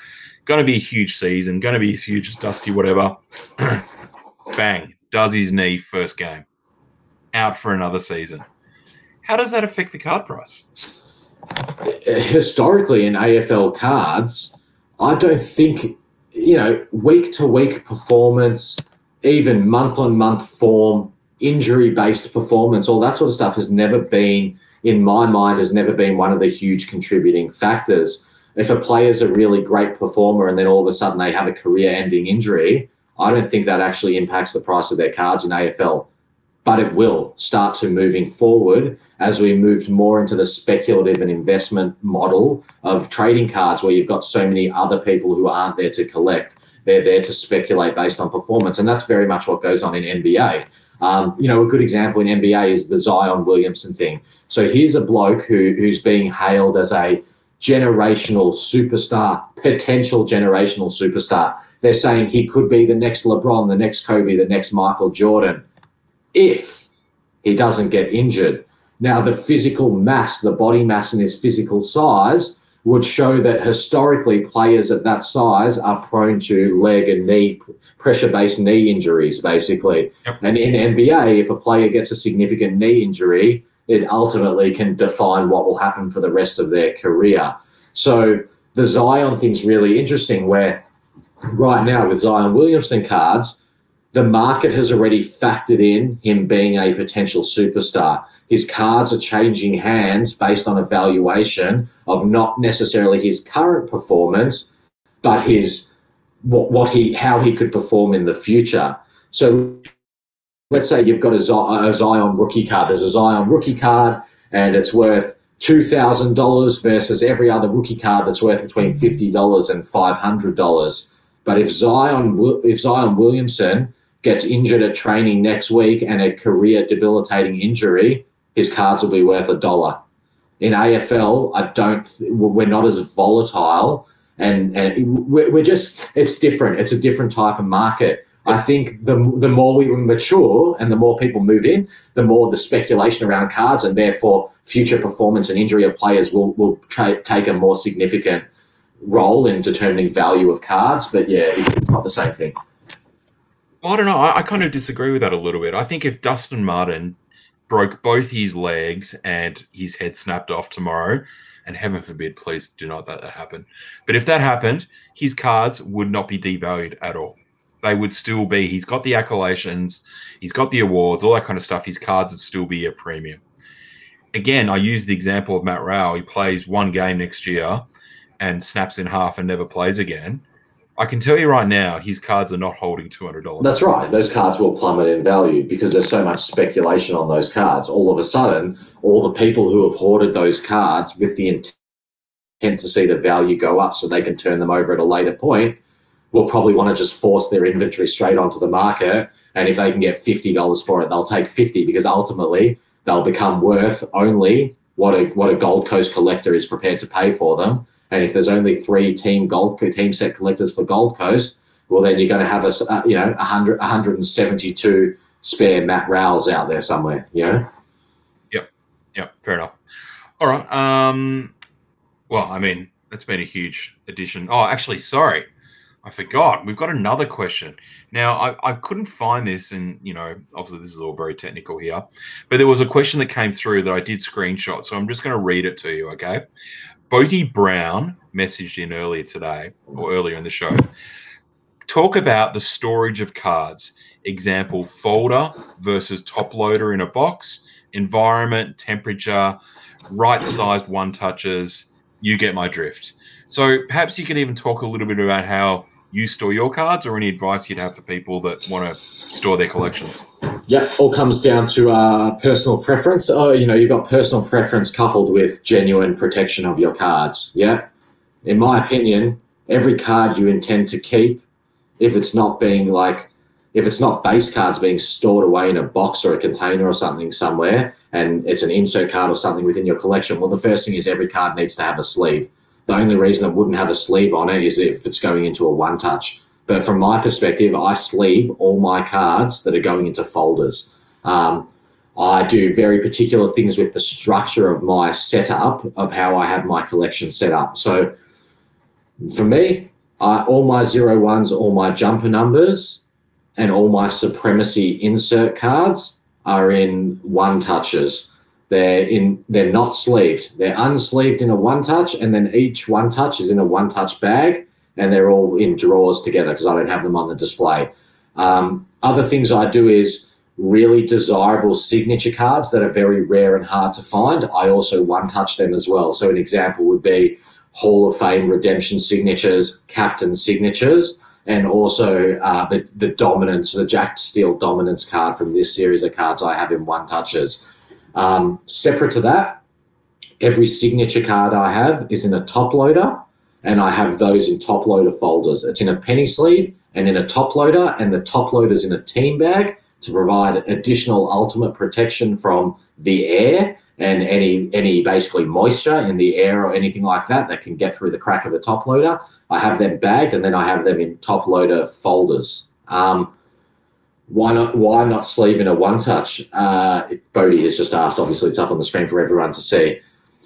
Going to be a huge season. Going to be as huge as Dusty, whatever. Bang! Does his knee first game, out for another season. How does that affect the card price? Historically in AFL cards, I don't think, you know, week to week performance, even month on month form, injury based performance, all that sort of stuff has never been, in my mind, has never been one of the huge contributing factors. If a player's a really great performer and then all of a sudden they have a career ending injury, I don't think that actually impacts the price of their cards in AFL but it will start to moving forward as we moved more into the speculative and investment model of trading cards where you've got so many other people who aren't there to collect. They're there to speculate based on performance and that's very much what goes on in nba um, you know a good example in nba is the zion williamson thing. So here's a bloke who, who's being hailed as a generational superstar potential generational superstar. They're saying he could be the next lebron the next kobe the next michael jordan if he doesn't get injured. Now, the physical mass, the body mass and his physical size would show that historically players at that size are prone to leg and knee pressure based knee injuries, basically. Yep. And in NBA, if a player gets a significant knee injury, it ultimately can define what will happen for the rest of their career. So the Zion thing's really interesting, where right now with Zion Williamson cards, the market has already factored in him being a potential superstar. His cards are changing hands based on evaluation of not necessarily his current performance, but his what, what he how he could perform in the future. So let's say you've got a Zion rookie card. There's a Zion rookie card, and it's worth two thousand dollars versus every other rookie card that's worth between fifty dollars and five hundred dollars. But if Zion if Zion Williamson gets injured at training next week and a career debilitating injury, his cards will be worth a dollar. In AFL, I don't. We're not as volatile, and and we're just. It's different. It's a different type of market. I think the the more we mature and the more people move in, the more the speculation around cards and therefore future performance and injury of players will will tra- take a more significant role in determining value of cards. But yeah, it's, it's not the same thing. I don't know. I, I, kind of disagree with that a little bit. I think if Dustin Martin broke both his legs and his head snapped off tomorrow, and heaven forbid, please do not let that happen. But if that happened, his cards would not be devalued at all. They would still be. He's got the accolades, he's got the awards, all that kind of stuff. His cards would still be a premium. Again, I use the example of Matt Rowell. He plays one game next year and snaps in half and never plays again. I can tell you right now, his cards are not holding two hundred dollars. That's right. Those cards will plummet in value because there's so much speculation on those cards. All of a sudden, all the people who have hoarded those cards with the intent to see the value go up, so they can turn them over at a later point, will probably want to just force their inventory straight onto the market. And if they can get fifty dollars for it, they'll take fifty because ultimately they'll become worth only what a what a Gold Coast collector is prepared to pay for them and if there's only three team gold team set collectors for Gold Coast, well, then you're going to have a uh, you know 100, 172 spare Matt Rowells out there somewhere. You know. Yep. Yep. Fair enough. All right. Um. Well, I mean, that's been a huge addition. Oh, actually, sorry. I forgot. We've got another question. Now, I, I couldn't find this, and you know, obviously, this is all very technical here, but there was a question that came through that I did screenshot. So I'm just going to read it to you, okay? Bodie Brown messaged in earlier today or earlier in the show. Talk about the storage of cards. Example folder versus top loader in a box, environment, temperature, right sized one touches. You get my drift. So perhaps you can even talk a little bit about how you store your cards or any advice you'd have for people that want to store their collections. Yeah, all comes down to uh, personal preference. Oh, you know, you've got personal preference coupled with genuine protection of your cards. Yeah, in my opinion, every card you intend to keep, if it's not being like, if it's not base cards being stored away in a box or a container or something somewhere, and it's an insert card or something within your collection, well, the first thing is every card needs to have a sleeve. The only reason it wouldn't have a sleeve on it is if it's going into a one touch. But from my perspective, I sleeve all my cards that are going into folders. Um, I do very particular things with the structure of my setup of how I have my collection set up. So for me, I, all my zero ones, all my jumper numbers, and all my supremacy insert cards are in one touches. They're in they're not sleeved. They're unsleeved in a one touch, and then each one touch is in a one touch bag and they're all in drawers together because I don't have them on the display. Um, other things I do is really desirable signature cards that are very rare and hard to find. I also one touch them as well. So an example would be Hall of Fame redemption signatures, captain signatures, and also uh, the, the dominance, the Jack Steele dominance card from this series of cards I have in one touches. Um, separate to that, every signature card I have is in a top loader and I have those in top loader folders. It's in a penny sleeve and in a top loader, and the top loader's in a team bag to provide additional ultimate protection from the air and any any basically moisture in the air or anything like that that can get through the crack of a top loader. I have them bagged and then I have them in top loader folders. Um, why not? Why not sleeve in a one touch? Uh, Bodie has just asked. Obviously, it's up on the screen for everyone to see.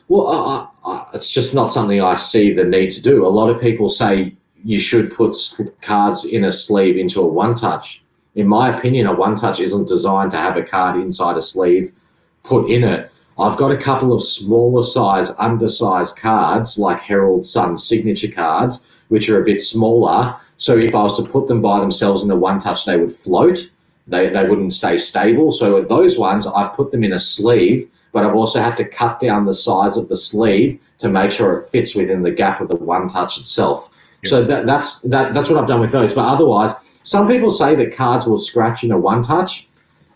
Well, I, I, it's just not something I see the need to do. A lot of people say you should put cards in a sleeve into a one touch. In my opinion, a one touch isn't designed to have a card inside a sleeve put in it. I've got a couple of smaller size, undersized cards like Herald Sun signature cards, which are a bit smaller. So if I was to put them by themselves in the one touch, they would float. They, they wouldn't stay stable. So with those ones, I've put them in a sleeve but I've also had to cut down the size of the sleeve to make sure it fits within the gap of the one touch itself. So that, that's that, that's what I've done with those. But otherwise, some people say that cards will scratch in a one touch.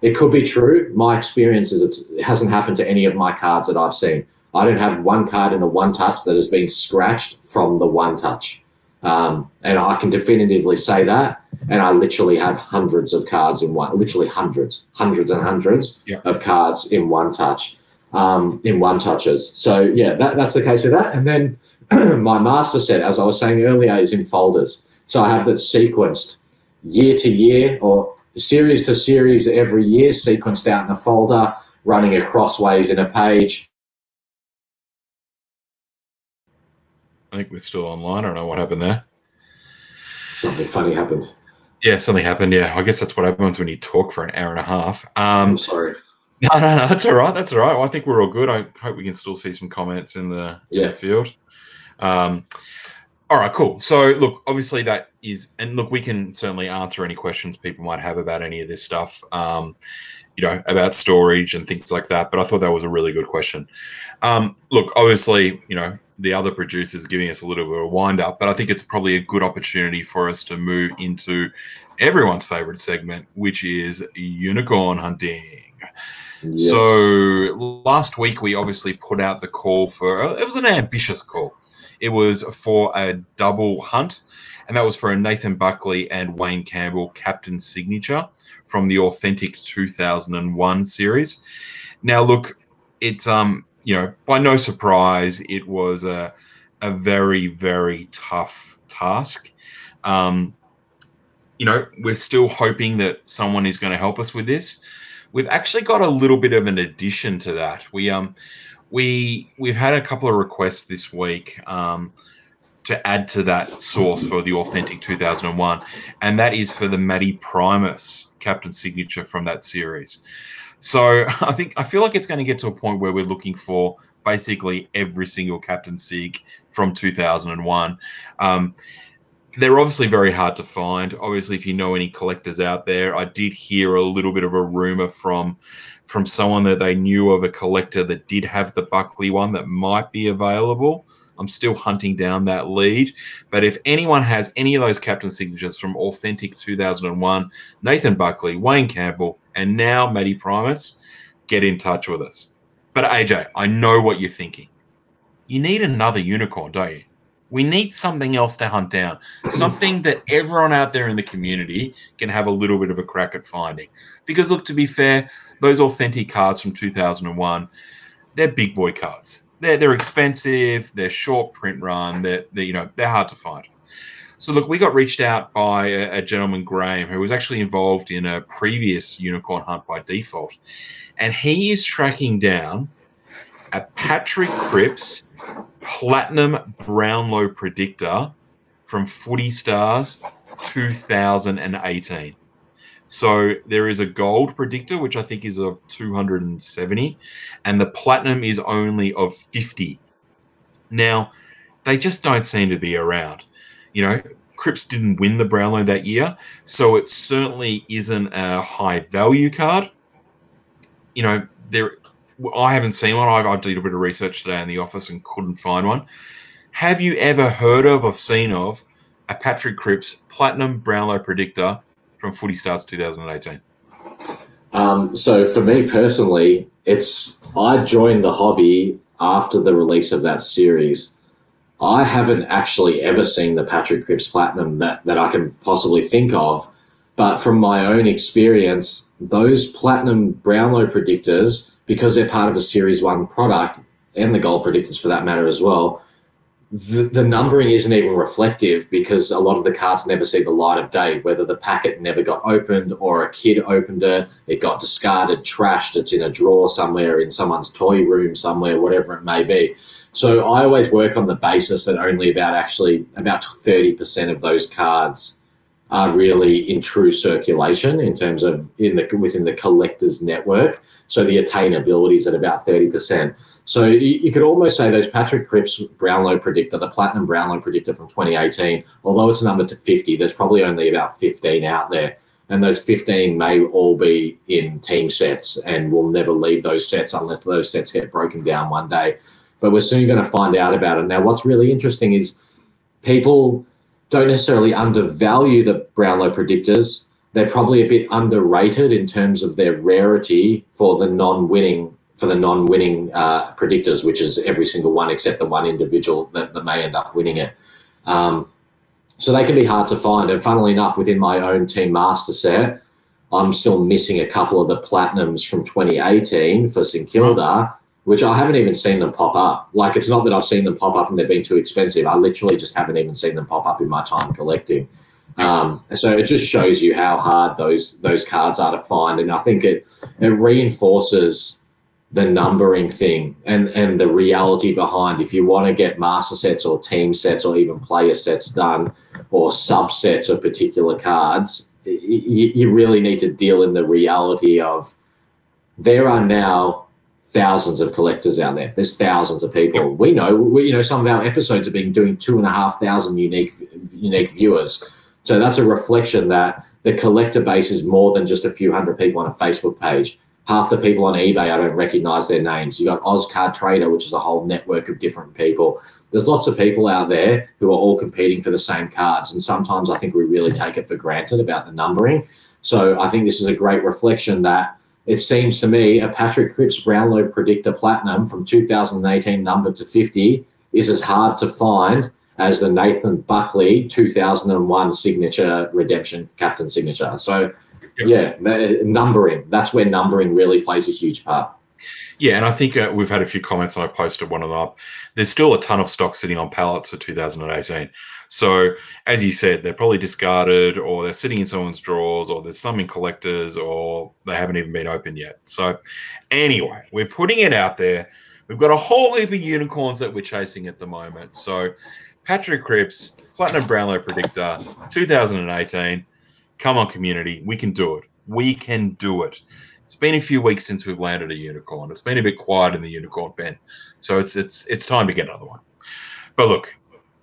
It could be true. My experience is it hasn't happened to any of my cards that I've seen. I don't have one card in a one touch that has been scratched from the one touch. Um, and I can definitively say that. And I literally have hundreds of cards in one, literally hundreds, hundreds and hundreds yeah. of cards in one touch um, in one touches. So yeah, that, that's the case with that. And then my master set, as I was saying earlier, is in folders. So I have that sequenced year to year or series to series every year, sequenced out in a folder, running across ways in a page. I think we're still online. I don't know what happened there. Something funny happened. Yeah, something happened. Yeah, I guess that's what happens when you talk for an hour and a half. Um, I'm sorry. No, no, no, that's all right. That's all right. Well, I think we're all good. I hope we can still see some comments in the, in the field. Um, all right, cool. So, look, obviously that is, and look, we can certainly answer any questions people might have about any of this stuff, um, you know, about storage and things like that. But I thought that was a really good question. Um, look, obviously, you know, the other producers giving us a little bit of a wind up, but I think it's probably a good opportunity for us to move into everyone's favorite segment, which is unicorn hunting. Yes. So last week we obviously put out the call for it was an ambitious call. It was for a double hunt, and that was for a Nathan Buckley and Wayne Campbell captain signature from the authentic 2001 series. Now look, it's um you know by no surprise it was a a very very tough task. Um, you know we're still hoping that someone is going to help us with this we've actually got a little bit of an addition to that. We um we we've had a couple of requests this week um, to add to that source for the authentic 2001, and that is for the Matty Primus captain signature from that series. So I think I feel like it's going to get to a point where we're looking for basically every single captain sig from 2001. Um, they're obviously very hard to find. Obviously, if you know any collectors out there, I did hear a little bit of a rumor from from someone that they knew of a collector that did have the Buckley one that might be available. I'm still hunting down that lead. But if anyone has any of those captain signatures from authentic 2001, Nathan Buckley, Wayne Campbell, and now Matty Primus, get in touch with us. But AJ, I know what you're thinking. You need another unicorn, don't you? We need something else to hunt down, something that everyone out there in the community can have a little bit of a crack at finding. Because, look, to be fair, those authentic cards from 2001, they're big boy cards. They're, they're expensive, they're short print run, they're, they're, you know, they're hard to find. So, look, we got reached out by a, a gentleman, Graham, who was actually involved in a previous unicorn hunt by default. And he is tracking down a Patrick Cripps platinum Brownlow predictor from Footy Stars 2018. So there is a gold predictor, which I think is of 270, and the platinum is only of 50. Now, they just don't seem to be around. You know, Cripps didn't win the Brownlow that year, so it certainly isn't a high value card. You know, there I haven't seen one. I, I did a bit of research today in the office and couldn't find one. Have you ever heard of or seen of a Patrick Cripps Platinum Brownlow Predictor from Footy Stars 2018? Um, so for me personally, it's I joined the hobby after the release of that series. I haven't actually ever seen the Patrick Cripps Platinum that, that I can possibly think of. But from my own experience, those Platinum Brownlow predictors, because they're part of a Series 1 product, and the gold predictors for that matter as well, the, the numbering isn't even reflective because a lot of the cards never see the light of day, whether the packet never got opened or a kid opened it, it got discarded, trashed, it's in a drawer somewhere, in someone's toy room somewhere, whatever it may be. So I always work on the basis that only about actually about 30% of those cards are really in true circulation in terms of in the within the collectors network. So the attainability is at about 30%. So you, you could almost say those Patrick Cripps Brownlow predictor, the Platinum Brownlow predictor from 2018, although it's numbered to 50, there's probably only about 15 out there. And those 15 may all be in team sets and will never leave those sets unless those sets get broken down one day. But we're soon going to find out about it. Now, what's really interesting is people don't necessarily undervalue the Brownlow predictors. They're probably a bit underrated in terms of their rarity for the non-winning for the non-winning uh, predictors, which is every single one except the one individual that, that may end up winning it. Um, so they can be hard to find. And funnily enough, within my own team master set, I'm still missing a couple of the platinums from 2018 for St Kilda, which I haven't even seen them pop up. Like it's not that I've seen them pop up and they've been too expensive. I literally just haven't even seen them pop up in my time collecting. Um, so it just shows you how hard those those cards are to find, and I think it it reinforces the numbering thing and and the reality behind if you want to get master sets or team sets or even player sets done or subsets of particular cards you, you really need to deal in the reality of there are now thousands of collectors out there. There's thousands of people. We know, we, you know, some of our episodes have been doing two and a half thousand unique unique viewers. So that's a reflection that the collector base is more than just a few hundred people on a Facebook page. Half the people on eBay, I don't recognize their names. You got Ozcard Trader, which is a whole network of different people. There's lots of people out there who are all competing for the same cards. And sometimes I think we really take it for granted about the numbering. So I think this is a great reflection that it seems to me a Patrick Cripps Brownlow Predictor Platinum from 2018 number to 50 is as hard to find as the Nathan Buckley 2001 signature redemption captain signature. So, yeah, numbering, that's where numbering really plays a huge part. Yeah, and I think uh, we've had a few comments, I posted one of them up. There's still a ton of stock sitting on pallets for 2018. So, as you said, they're probably discarded, or they're sitting in someone's drawers, or there's some in collectors, or they haven't even been opened yet. So, anyway, we're putting it out there. We've got a whole heap of unicorns that we're chasing at the moment. So, Patrick Cripps, Platinum Brownlow Predictor, 2018. Come on, community. We can do it. We can do it. It's been a few weeks since we've landed a unicorn. It's been a bit quiet in the unicorn pen. So it's it's it's time to get another one. But look,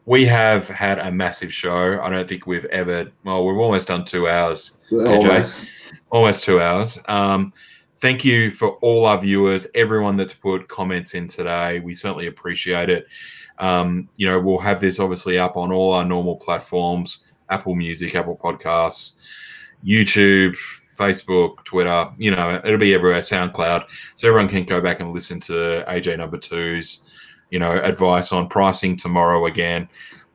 we have had a massive show. I don't think we've ever well, we've almost done two hours. Almost, almost two hours. Um, thank you for all our viewers, everyone that's put comments in today. We certainly appreciate it. Um, you know, we'll have this obviously up on all our normal platforms Apple Music, Apple Podcasts, YouTube, Facebook, Twitter, you know, it'll be everywhere, SoundCloud. So everyone can go back and listen to AJ number two's, you know, advice on pricing tomorrow again.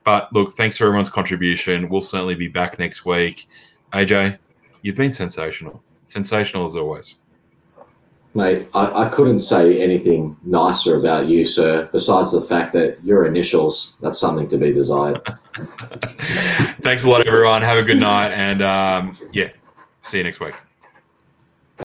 But look, thanks for everyone's contribution. We'll certainly be back next week. AJ, you've been sensational. Sensational as always. Mate, I, I couldn't say anything nicer about you, sir, besides the fact that your initials, that's something to be desired. Thanks a lot, everyone. Have a good night. And um, yeah, see you next week.